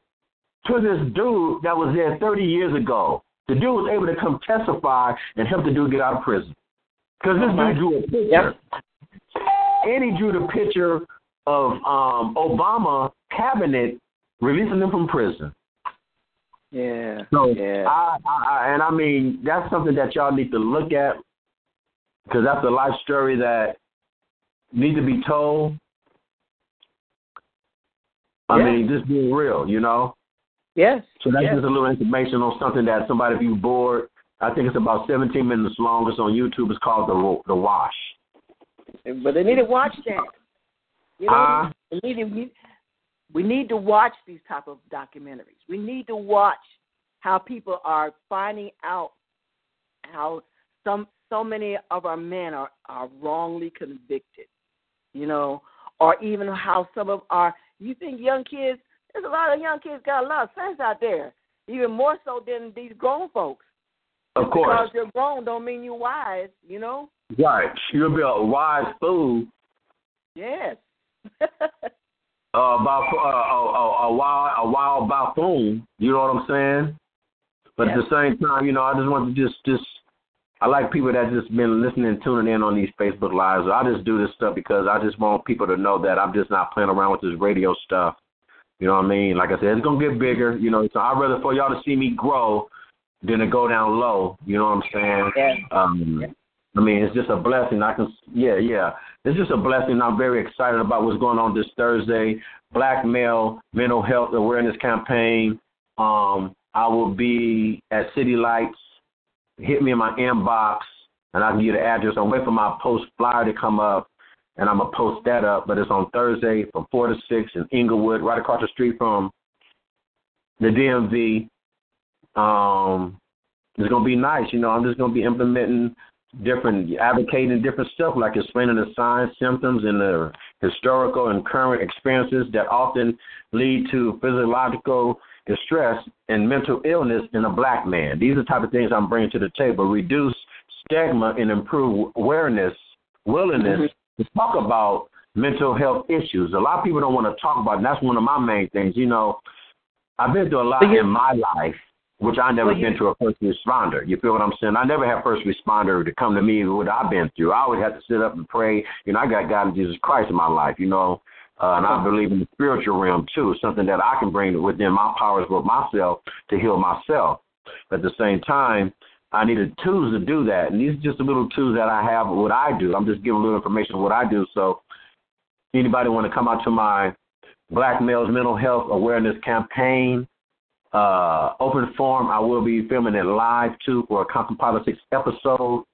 to this dude that was there 30 years ago. The dude was able to come testify and help the dude get out of prison. Because this dude drew a picture. And he drew the picture of um, Obama cabinet releasing them from prison. Yeah. So yeah. I, I, and I mean that's something that y'all need to look at because that's a life story that needs to be told. I Yeah. mean, just being real, you know. yes. So that's yes. just a little information on something that somebody, if you bored, I think it's about 17 minutes long. It's on YouTube. It's called the the Wash. But they need to watch that. You know, Uh, we need to we, we need to watch these type of documentaries. We need to watch how people are finding out how some so many of our men are are wrongly convicted. You know, or even how some of our you think young kids there's a lot of young kids got a lot of sense out there, even more so than these grown folks. Of course. Because you're grown don't mean you're wise, you know? Right. You'll be a wise fool. Yes. *laughs* uh, about uh, a, a, a wild a wild buffoon. You know what I'm saying? But at the same time, you know, I just want to just just I like people that just been listening and tuning in on these Facebook lives. I just do this stuff because I just want people to know that I'm just not playing around with this radio stuff. You know what I mean? Like I said, it's gonna get bigger. You know, so I'd rather for y'all to see me grow than to go down low. You know what I'm saying? Yeah. Um, I mean, it's just a blessing. I can, yeah, yeah. It's just a blessing. I'm very excited about what's going on this Thursday. Black male mental health awareness campaign. Um, I will be at City Lights. Hit me in my inbox, and I can give you the address. I'm waiting for my post flyer to come up, and I'm gonna post that up. But it's on Thursday from four to six in Inglewood, right across the street from the DMV. Um, it's gonna be nice. You know, I'm just gonna be implementing different, advocating different stuff, like explaining the signs, symptoms, and the historical and current experiences that often lead to physiological distress and mental illness in a black man. These are the type of things I'm bringing to the table. Reduce stigma and improve awareness, willingness mm-hmm. to talk about mental health issues. A lot of people don't want to talk about, it, and that's one of my main things. You know, I've been through a lot in my life, which I never been to a first responder. You feel what I'm saying? I never had first responder to come to me with what I've been through. I always had to sit up and pray. You know, I got God and Jesus Christ in my life. You know, uh, and I believe in the spiritual realm too, something that I can bring within my powers with myself to heal myself. But at the same time, I needed tools to do that, and these are just the little tools that I have. What I do, I'm just giving a little information of what I do. So, anybody want to come out to my Black Males Mental Health Awareness Campaign uh, open forum? I will be filming it live too for a Compton Politics episode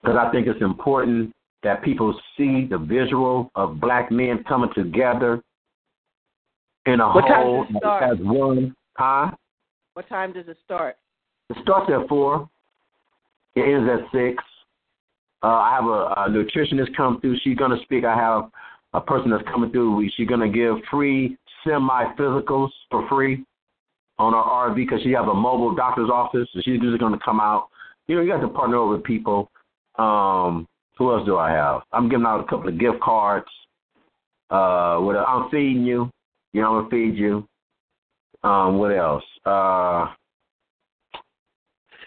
because I think it's important that people see the visual of black men coming together in a What whole as one. Huh? What time does it start? It starts at four. It ends at six. Uh, I have a, a nutritionist come through. She's gonna speak. I have a person that's coming through. We, she's gonna give free semi physicals for free on our RV because she has a mobile doctor's office. So she's just gonna come out. You know, you got to partner with people. Um, who else do I have? I'm giving out a couple of gift cards. Uh, what? I'm feeding you. You know, I'm gonna feed you. Um, what else? Uh,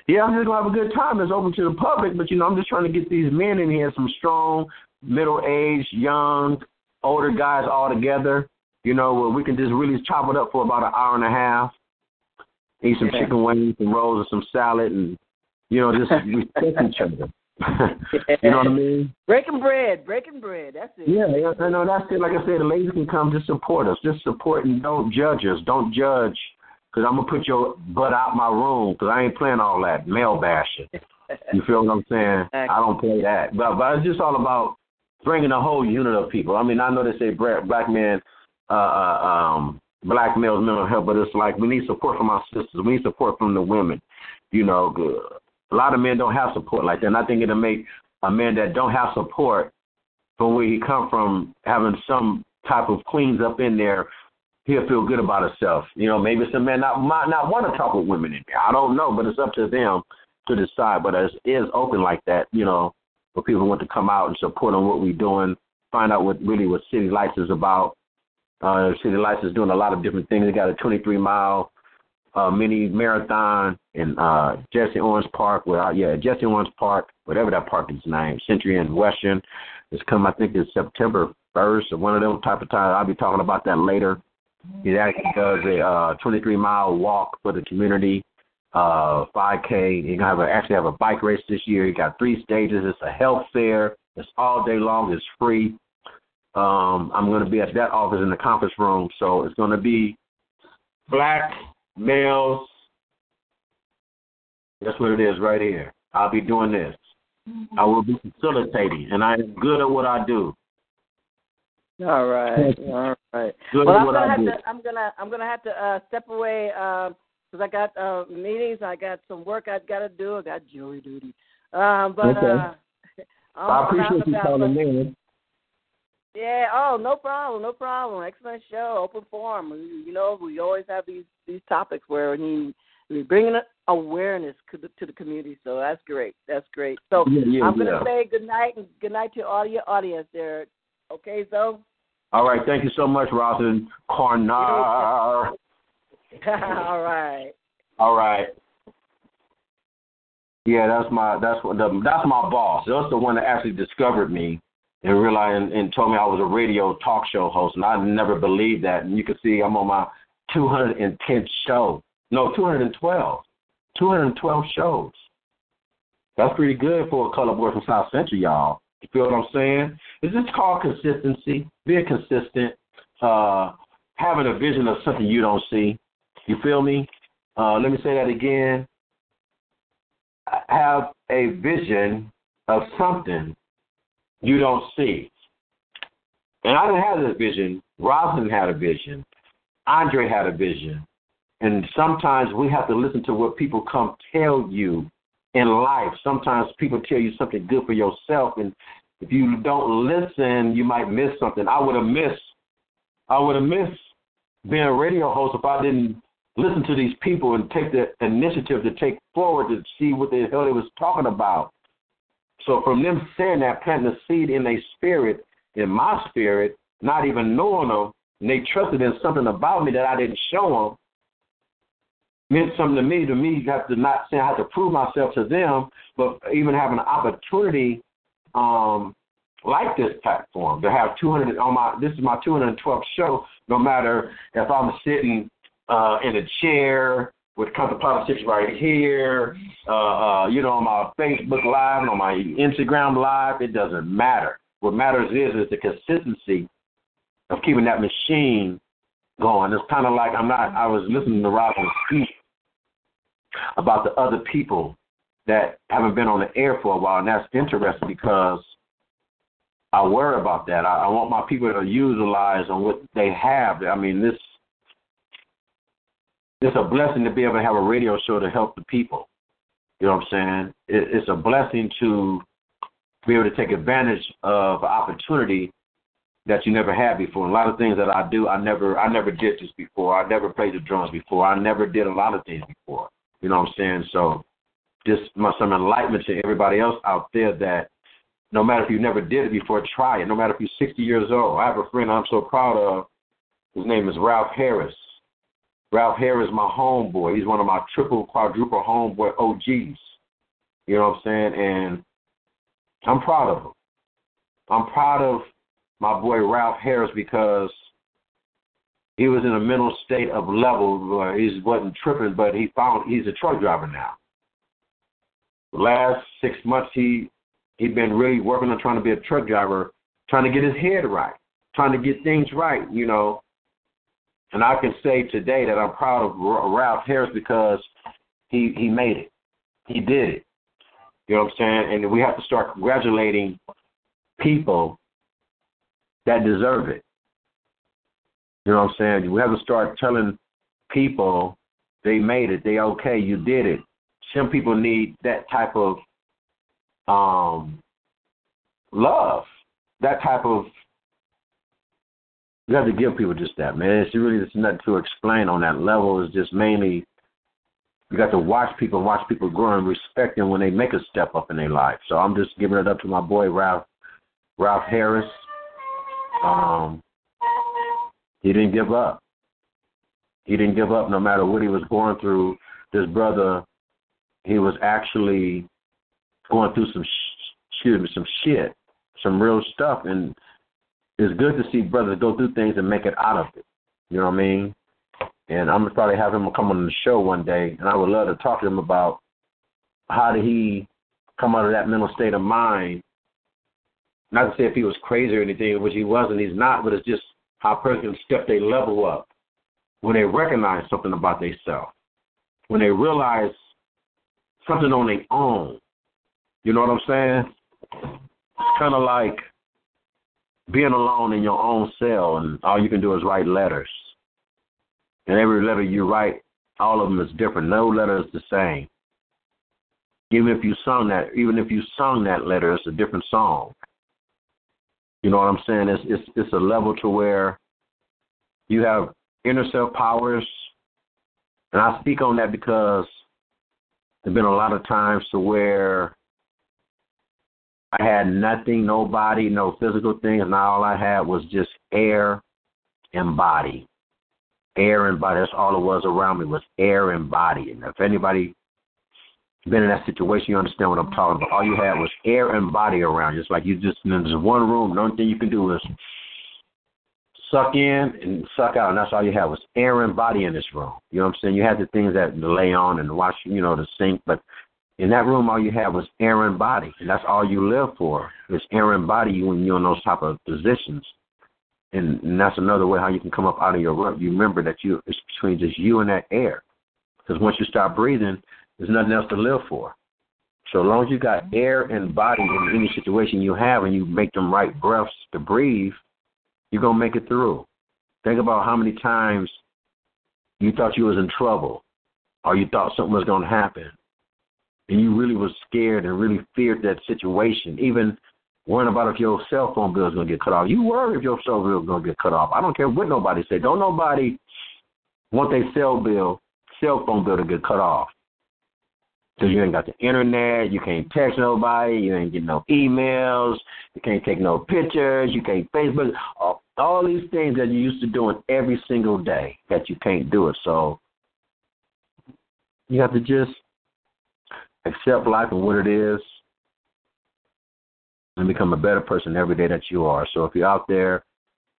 yeah, I'm just gonna have a good time. It's open to the public, but you know, I'm just trying to get these men in here, some strong, middle-aged, young, older guys all together. You know, where we can just really chop it up for about an hour and a half. Eat some Yeah. chicken wings, some rolls, and some salad, and you know, just *laughs* respect each other. *laughs* you know what I mean? Breaking bread, breaking bread. That's it. Yeah, I know that's it. Like I said, the ladies can come just support us. Just support and don't judge us. Don't judge, because I'm gonna put your butt out my room. Because I ain't playing all that male bashing. You feel what I'm saying? *laughs* I don't play that. But but it's just all about bringing a whole unit of people. I mean, I know they say black, black men, uh, uh, um, black males mental health, but it's like we need support from our sisters. We need support from the women. You know, good. a lot of men don't have support like that. And I think it'll make a man that don't have support from where he come from having some type of queens up in there. He'll feel good about himself. You know, maybe some men not might not want to talk with women in there. I don't know, but it's up to them to decide. But it is open like that. You know, for people want to come out and support on what we're doing, find out what really what City Lights is about. Uh, City Lights is doing a lot of different things. They got a 23 mile uh, mini marathon in uh, Jesse Owens Park. Well, yeah, Jesse Owens Park, whatever that park is named, Century and Western. It's come, I think, it's September 1st or one of them type of times. I'll be talking about that later. He actually does a uh, 23 mile walk for the community, uh, 5K. He's gonna have a, actually have a bike race this year. He got three stages. It's a health fair. It's all day long. It's free. Um, I'm going to be at that office in the conference room, so it's going to be black males. That's what it is right here. I'll be doing this. I will be facilitating, and I am good at what I do. All right, *laughs* all right. Good well, I'm gonna have do. to. I'm gonna. I'm gonna have to uh, step away because I got uh, meetings. I got some work I've got to do. I got jury duty. Um, but Okay. uh, *laughs* I'm appreciate you calling but- in. Yeah. Oh, no problem. No problem. Excellent show. Open forum. You know, we always have these these topics where we need we're bringing awareness to the, to the community. So that's great. That's great. So yeah, yeah, I'm going to yeah. say good night and good night to all your audience there. Okay, so. All right. Thank you so much, Rosin Cornar. *laughs* all right. All right. Yeah, that's my that's what the that's my boss. That's the one that actually discovered me and realized and, and told me I was a radio talk show host, and I never believed that. And you can see I'm on my 210th show. No, 212. 212 shows. That's pretty good for a color boy from South Central, y'all. You feel what I'm saying? It's just called consistency, being consistent, uh, having a vision of something you don't see. You feel me? Uh, let me say that again. Have a vision of something you don't see. And I didn't have this vision. Robin had a vision. Andre had a vision. And sometimes we have to listen to what people come tell you in life. Sometimes people tell you something good for yourself, and if you don't listen, you might miss something. I would have missed. I would have missed being a radio host if I didn't listen to these people and take the initiative to take forward to see what the hell they was talking about. So from them saying that, planting a seed in their spirit, in my spirit, not even knowing them, and they trusted in something about me that I didn't show them, meant something to me. To me, you have to not say I have to prove myself to them, but even have an opportunity um, like this platform to have 200 on my. This is my 212th show. No matter if I'm sitting uh, in a chair with Compton Politics right here, uh, uh, you know, on my Facebook Live and on my Instagram Live, it doesn't matter. What matters is is the consistency of keeping that machine going. It's kind of like I'm not. I was listening to Robin speak about the other people that haven't been on the air for a while, and that's interesting because I worry about that. I, I want my people to utilize on what they have. I mean, this it's a blessing to be able to have a radio show to help the people. You know what I'm saying? It, it's a blessing to be able to take advantage of opportunity that you never had before. A lot of things that I do, I never, I never did this before. I never played the drums before. I never did a lot of things before. You know what I'm saying? So, just some enlightenment to everybody else out there that no matter if you never did it before, try it. No matter if you're 60 years old. I have a friend I'm so proud of. His name is Ralph Harris. Ralph Harris is my homeboy. He's one of my triple, quadruple homeboy OGs. You know what I'm saying? And I'm proud of him. I'm proud of my boy Ralph Harris because he was in a mental state of level where he wasn't tripping, but he found he's a truck driver now. The last six months he he'd been really working on trying to be a truck driver, trying to get his head right, trying to get things right, you know. And I can say today that I'm proud of Ralph Harris because he he made it. He did it. You know what I'm saying? And we have to start congratulating people that deserve it. You know what I'm saying? We have to start telling people they made it, they okay, you did it. Some people need that type of um love, that type of you have to give people just that, man. It's really just nothing to explain on that level. It's just mainly you got to watch people, watch people grow and respect them when they make a step up in their life. So I'm just giving it up to my boy Ralph Ralph Harris. Um, he didn't give up. He didn't give up no matter what he was going through. This brother, he was actually going through some sh- excuse me, some shit, some real stuff, and it's good to see brothers go through things and make it out of it. You know what I mean? And I'm gonna probably have him come on the show one day, and I would love to talk to him about how did he come out of that mental state of mind. Not to say if he was crazy or anything, which he wasn't, he's not, but it's just how a person step their level up when they recognize something about themselves, when they realize something on their own. You know what I'm saying? It's kind of like being alone in your own cell, and all you can do is write letters. And every letter you write, all of them is different. No letter is the same. Even if you sung that, even if you sung that letter, it's a different song. You know what I'm saying? It's it's it's a level to where you have inner self powers, and I speak on that because there've been a lot of times to where I had nothing, nobody, no physical things, and all I had was just air and body. Air and body. That's all it was around me was air and body. And if anybody been in that situation, you understand what I'm talking about. All you had was air and body around you. It's like you just in this one room. The only thing you can do is suck in and suck out, and that's all you had was air and body in this room. You know what I'm saying? You had the things that lay on and wash, you know, the sink, but in that room, all you had was air and body, and that's all you live for. It's air and body You when you're in those type of positions, and, and that's another way how you can come up out of your rut. You remember that you it's between just you and that air, because once you start breathing, there's nothing else to live for. So as long as you got air and body in any situation you have, and you make them right breaths to breathe, you're gonna make it through. Think about how many times you thought you was in trouble, or you thought something was gonna happen, and you really was scared and really feared that situation, even worrying about if your cell phone bill is going to get cut off. You worry if your cell bill is going to get cut off. I don't care what nobody say. Don't nobody want their cell bill, cell phone bill to get cut off. Because you ain't got the internet, you can't text nobody, you ain't getting no emails, you can't take no pictures, you can't Facebook, all, all these things that you used to doing every single day that you can't do it. So you have to just accept life and what it is and become a better person every day that you are. So if you're out there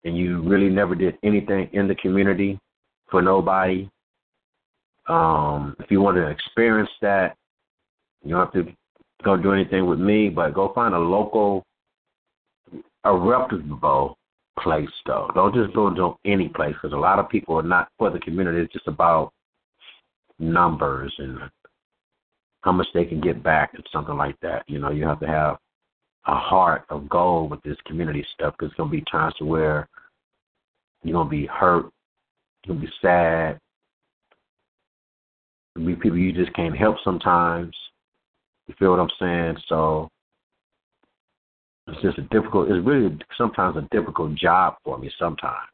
and you really never did anything in the community for nobody, um, if you want to experience that, you don't have to go do anything with me, but go find a local, a reputable place though. Don't just go to any place because a lot of people are not for the community. It's just about numbers and how much they can get back and something like that. You know, you have to have a heart of gold with this community stuff because it's gonna be times to where you're gonna be hurt, you're gonna be sad. There'll be people you just can't help sometimes. You feel what I'm saying? So it's just a difficult. It's really sometimes a difficult job for me. Sometimes,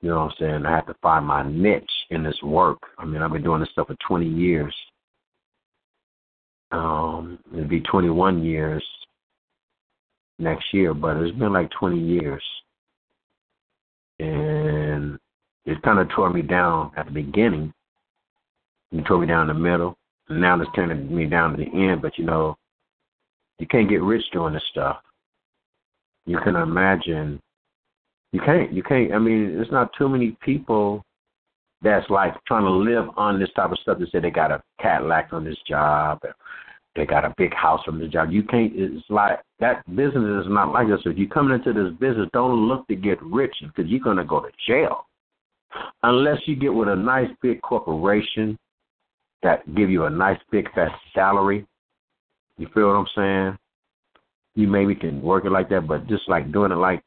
you know what I'm saying? I have to find my niche in this work. I mean, I've been doing this stuff for 20 years um, it'll be 21 years next year, but it's been like 20 years. And it kind of tore me down at the beginning. It tore me down in the middle. And now it's turning me down to the end. But, you know, you can't get rich doing this stuff. You can imagine. You can't. You can't. I mean, there's not too many people that's like trying to live on this type of stuff. They say they got a Cadillac on this job, they got a big house from the job. You can't. It's like that business is not like this. If you come into this business, don't look to get rich because you're gonna go to jail unless you get with a nice big corporation that give you a nice big fat salary. You feel what I'm saying? You maybe can work it like that, but just like doing it like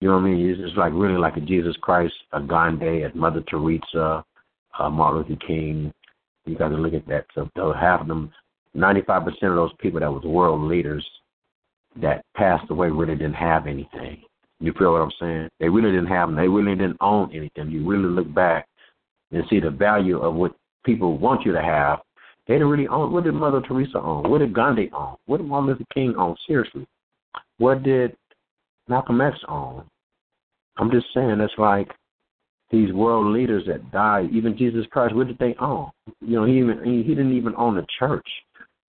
you know what I mean? It's just like really like a Jesus Christ, a Gandhi, a Mother Teresa, a Martin Luther King. You got to look at that. So they'll have them. Ninety-five percent of those people that was world leaders that passed away really didn't have anything. You feel what I'm saying? They really didn't have them. They really didn't own anything. You really look back and see the value of what people want you to have. They didn't really own. What did Mother Teresa own? What did Gandhi own? What did Martin Luther King own? Seriously, what did Malcolm X own? I'm just saying that's like these world leaders that died. Even Jesus Christ, what did they own? You know, he even he, he didn't even own a church.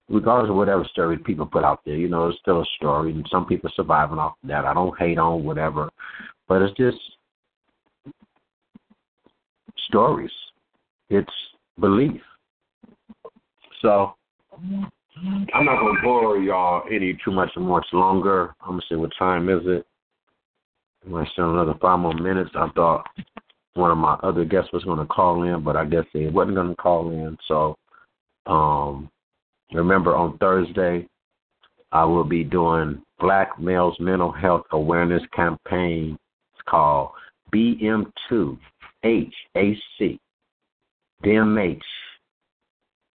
Regardless of whatever story people put out there, you know, it's still a story, and some people surviving off that. I don't hate on whatever, but it's just stories. It's belief. So I'm not gonna bore y'all any too much much longer. I'm gonna say what time is it? I might still another five more minutes. I thought one of my other guests was going to call in, but I guess they wasn't going to call in. So, um, remember on Thursday, I will be doing Black Males Mental Health Awareness Campaign. It's called BM2HAC, DMH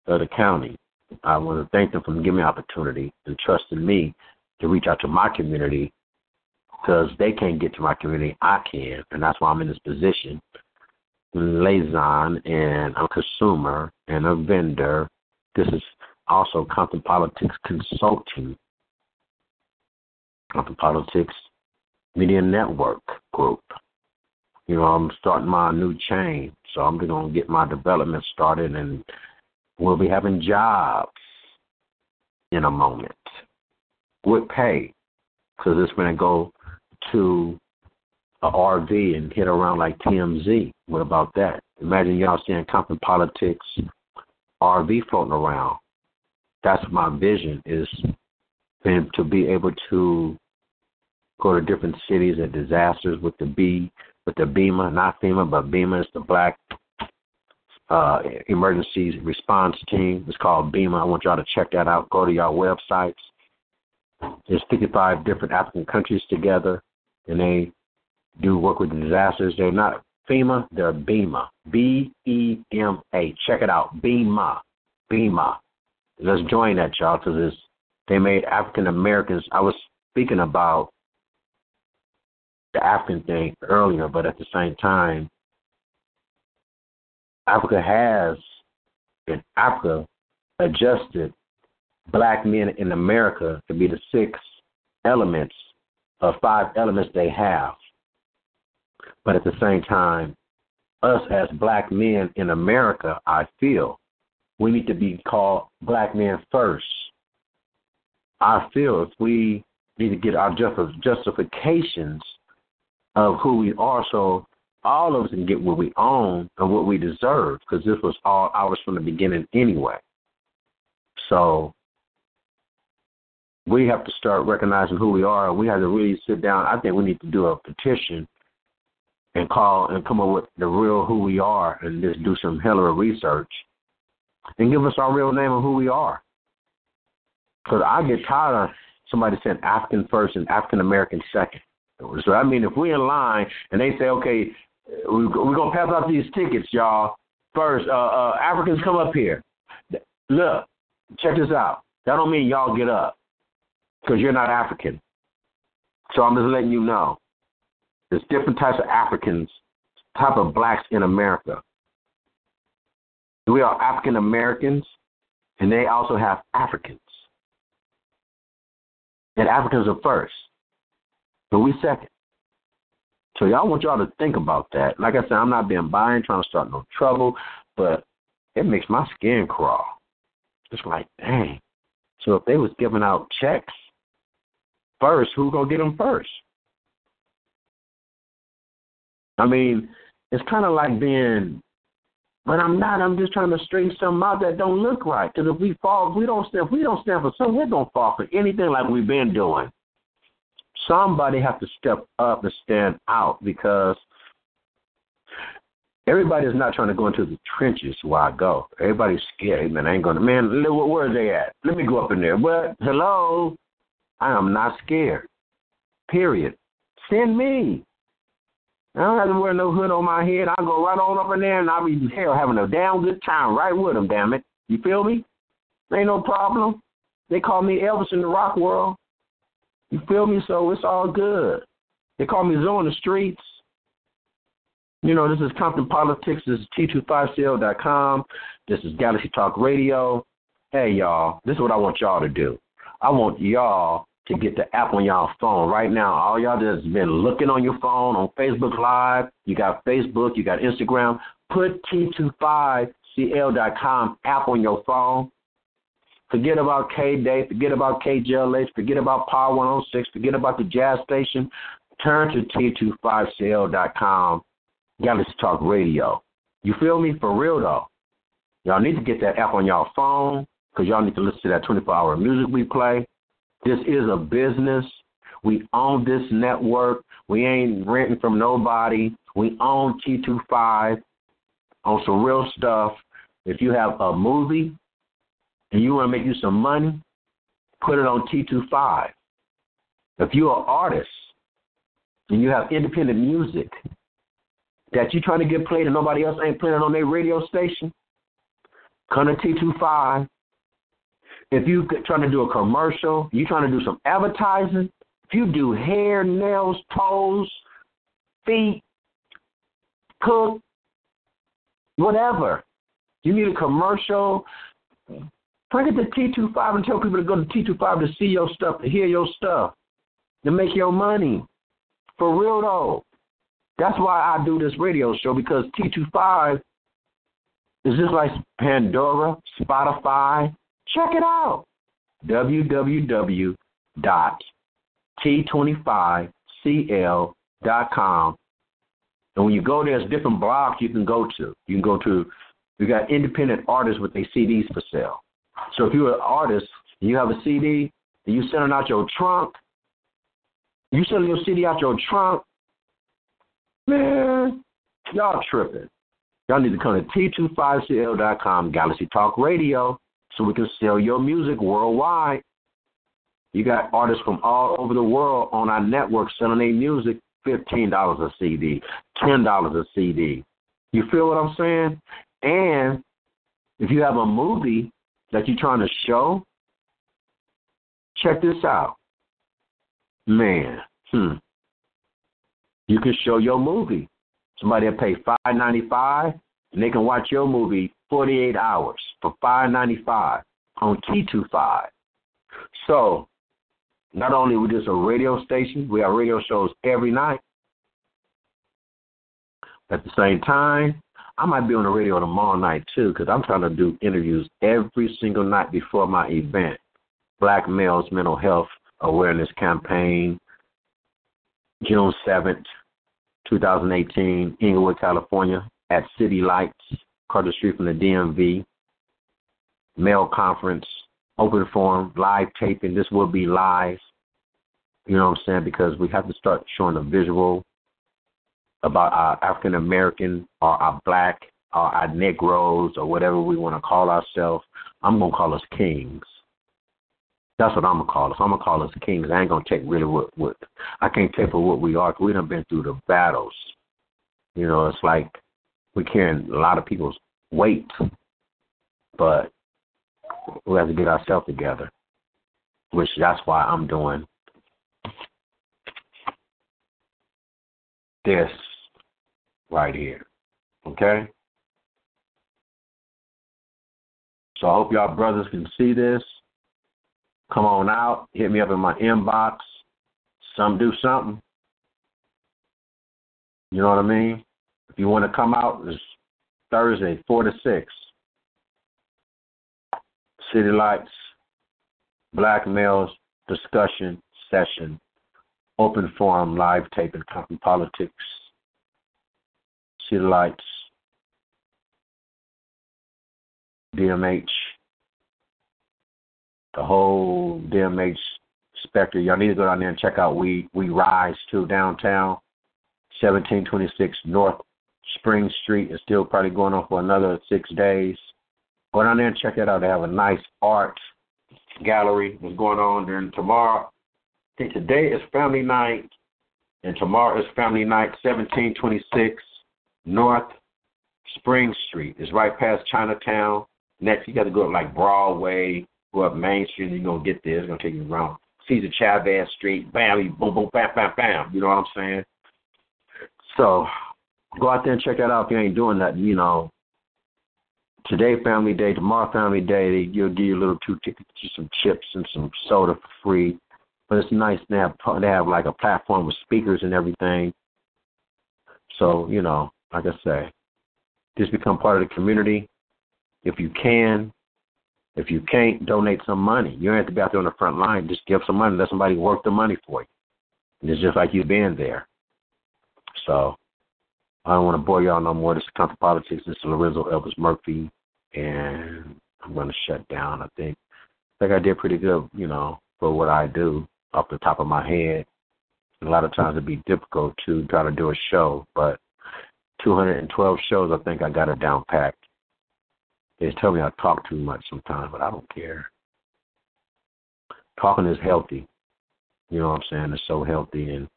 of the county. I want to thank them for giving me opportunity and trusting me to reach out to my community because they can't get to my community. I can, and that's why I'm in this position. Liaison and a consumer and a vendor. This is also Compton Politics Consulting, Compton Politics Media Network Group. You know, I'm starting my new chain, so I'm going to get my development started, and we'll be having jobs in a moment with pay because it's going to go to a RV and hit around like TMZ. What about that? Imagine y'all seeing Compton Politics RV floating around. That's my vision is to be able to go to different cities and disasters with the B with the BEMA, not FEMA, but BEMA is the Black uh, Emergency Response Team. It's called BEMA. I want y'all to check that out. Go to y'all websites. There's 55 different African countries together, and they do work with disasters. They're not FEMA, they're BEMA. B E M A. Check it out. BEMA. BEMA. Let's join that, y'all, because they made African Americans. I was speaking about the African thing earlier, but at the same time, Africa has in Africa adjusted black men in America to be the six elements of five elements they have. But at the same time, us as black men in America, I feel we need to be called black men first. I feel if we need to get our justifications of who we are so all of us can get what we own and what we deserve because this was all ours from the beginning anyway. So we have to start recognizing who we are. We have to really sit down. I think we need to do a petition and call and come up with the real who we are and just do some hell of research and give us our real name of who we are. Because I get tired of somebody saying African first and African American second. So I mean, if we're in line and they say, okay, we're gonna pass out these tickets, y'all. First, uh, uh, Africans come up here. Look, check this out. That don't mean y'all get up because you're not African. So I'm just letting you know. There's different types of Africans, type of blacks in America. We are African Americans, and they also have Africans. And Africans are first. But we second. So y'all want y'all to think about that. Like I said, I'm not being biased, trying to start no trouble, but it makes my skin crawl. It's like, dang. So if they was giving out checks first, who gonna get them first? I mean, it's kind of like being, but I'm not. I'm just trying to straighten something out that don't look right. Because if we fall, if we don't stand, if we don't stand for something, we're gonna fall for anything like we've been doing somebody have to step up and stand out because everybody is not trying to go into the trenches where I go. Everybody's scared. Man, I ain't going to, man, where are they at? Let me go up in there. But, hello, I am not scared. Period. Send me. I don't have to wear no hood on my head. I'll go right on up in there and I'll be, hell, having a damn good time right with them, damn it. You feel me? Ain't no problem. They call me Elvis in the rock world. You feel me? So it's all good. They call me Zoe in the streets. You know, this is Compton Politics. This is T25CL.com. This is Galaxy Talk Radio. Hey, y'all, this is what I want y'all to do. I want y'all to get the app on y'all phone right now. All y'all that's been looking on your phone on Facebook Live, you got Facebook, you got Instagram. Put T25CL.com app on your phone. Forget about K Day. Forget about KJLH. Forget about Power 106. Forget about the jazz station. Turn to T25CL.com. Galaxy Talk Radio. You feel me? For real, though. Y'all need to get that app on y'all phone because y'all need to listen to that 24 hour music we play. This is a business. We own this network. We ain't renting from nobody. We own T25 on some real stuff. If you have a movie, and you want to make you some money, put it on T25. If you're an artist and you have independent music that you're trying to get played and nobody else ain't playing on their radio station, come to T25. If you trying to do a commercial, you trying to do some advertising, if you do hair, nails, toes, feet, cook, whatever. You need a commercial. Bring it to T25 and tell people to go to T25 to see your stuff, to hear your stuff, to make your money. For real though. That's why I do this radio show because T25 is just like Pandora, Spotify. Check it out. www.t25cl.com. And when you go there, there's different blogs you can go to. You can go to, we got independent artists with their CDs for sale. So if you're an artist and you have a CD and you sending out your trunk, you selling your CD out your trunk, man, y'all tripping. Y'all need to come to T25CL.com, Galaxy Talk Radio, so we can sell your music worldwide. You got artists from all over the world on our network selling their music fifteen dollars a CD, ten dollars a CD. You feel what I'm saying? And if you have a movie that you're trying to show, check this out. Man, hmm. You can show your movie. Somebody will pay five ninety five and they can watch your movie forty eight hours for five ninety five on T two five. So not only we just a radio station, we have radio shows every night. At the same time, I might be on the radio tomorrow night too, because I'm trying to do interviews every single night before my event. Black Males Mental Health Awareness Campaign, June 7th, 2018, Inglewood, California, at City Lights, Carter Street from the DMV. Male conference, open forum, live taping. This will be live. You know what I'm saying? Because we have to start showing a visual about our African American or our black or our Negroes or whatever we want to call ourselves. I'm gonna call us kings. That's what I'm gonna call us. I'm gonna call us kings. I ain't gonna take really what what I can't take for what we are. We done been through the battles. You know, it's like we're carrying a lot of people's weight, but we have to get ourselves together. Which that's why I'm doing this right here. Okay? So I hope y'all brothers can see this. Come on out. Hit me up in my inbox. Some do something. You know what I mean? If you want to come out, it's Thursday, 4 to 6. City Lights, Black Males Discussion Session, Open Forum, Live Taping, Compton Politics, City Lights, DMH, the whole DMH specter. Y'all need to go down there and check out We We Rise to downtown, 1726 North Spring Street. is still probably going on for another six days. Go down there and check it out. They have a nice art gallery that's going on. Then tomorrow, I think today is family night, and tomorrow is family night, 1726 North Spring Street. It's right past Chinatown. Next, you got to go up like Broadway, go up Main Street, and you're going to get there. It's going to take you around Cesar Chavez Street. Bam, boom, boom, bam, bam, bam. You know what I'm saying? So go out there and check that out if you ain't doing that. You know, today family day, tomorrow family day, they you'll give you a little two tickets to some chips and some soda for free. But it's nice to have they have like a platform with speakers and everything. So you know, like I say, just become part of the community. If you can, if you can't, donate some money. You don't have to be out there on the front line. Just give some money. Let somebody work the money for you. And it's just like you being there. So I don't want to bore y'all no more. This is Compton Politics. This is Lorenzo Elvis Murphy, and I'm going to shut down. I think I think I did pretty good, you know, for what I do off the top of my head. A lot of times it'd be difficult to try to do a show, but 212 shows, I think I got it down packed. They tell me I talk too much sometimes, but I don't care. Talking is healthy. You know what I'm saying? It's so healthy and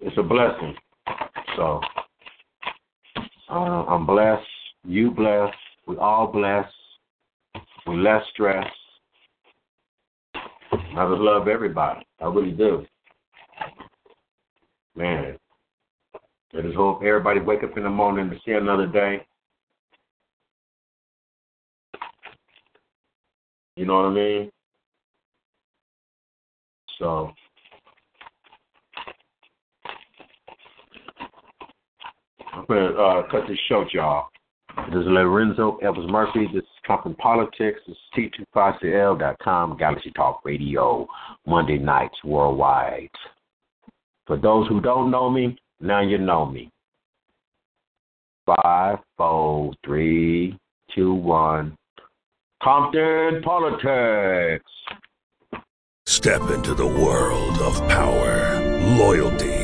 it's a blessing. So uh, I'm blessed. You blessed. We all blessed. We less stress. I just love everybody. I really do. Man. I just hope everybody wake up in the morning to see another day. You know what I mean? So I'm gonna uh, cut this short, y'all. This is Lorenzo Elvis Murphy. This is Compton Politics. This is T25CL.com, Galaxy Talk Radio, Monday nights worldwide. For those who don't know me, now you know me. Five, four, three, two, one. Compton Politics. Step into the world of power, loyalty,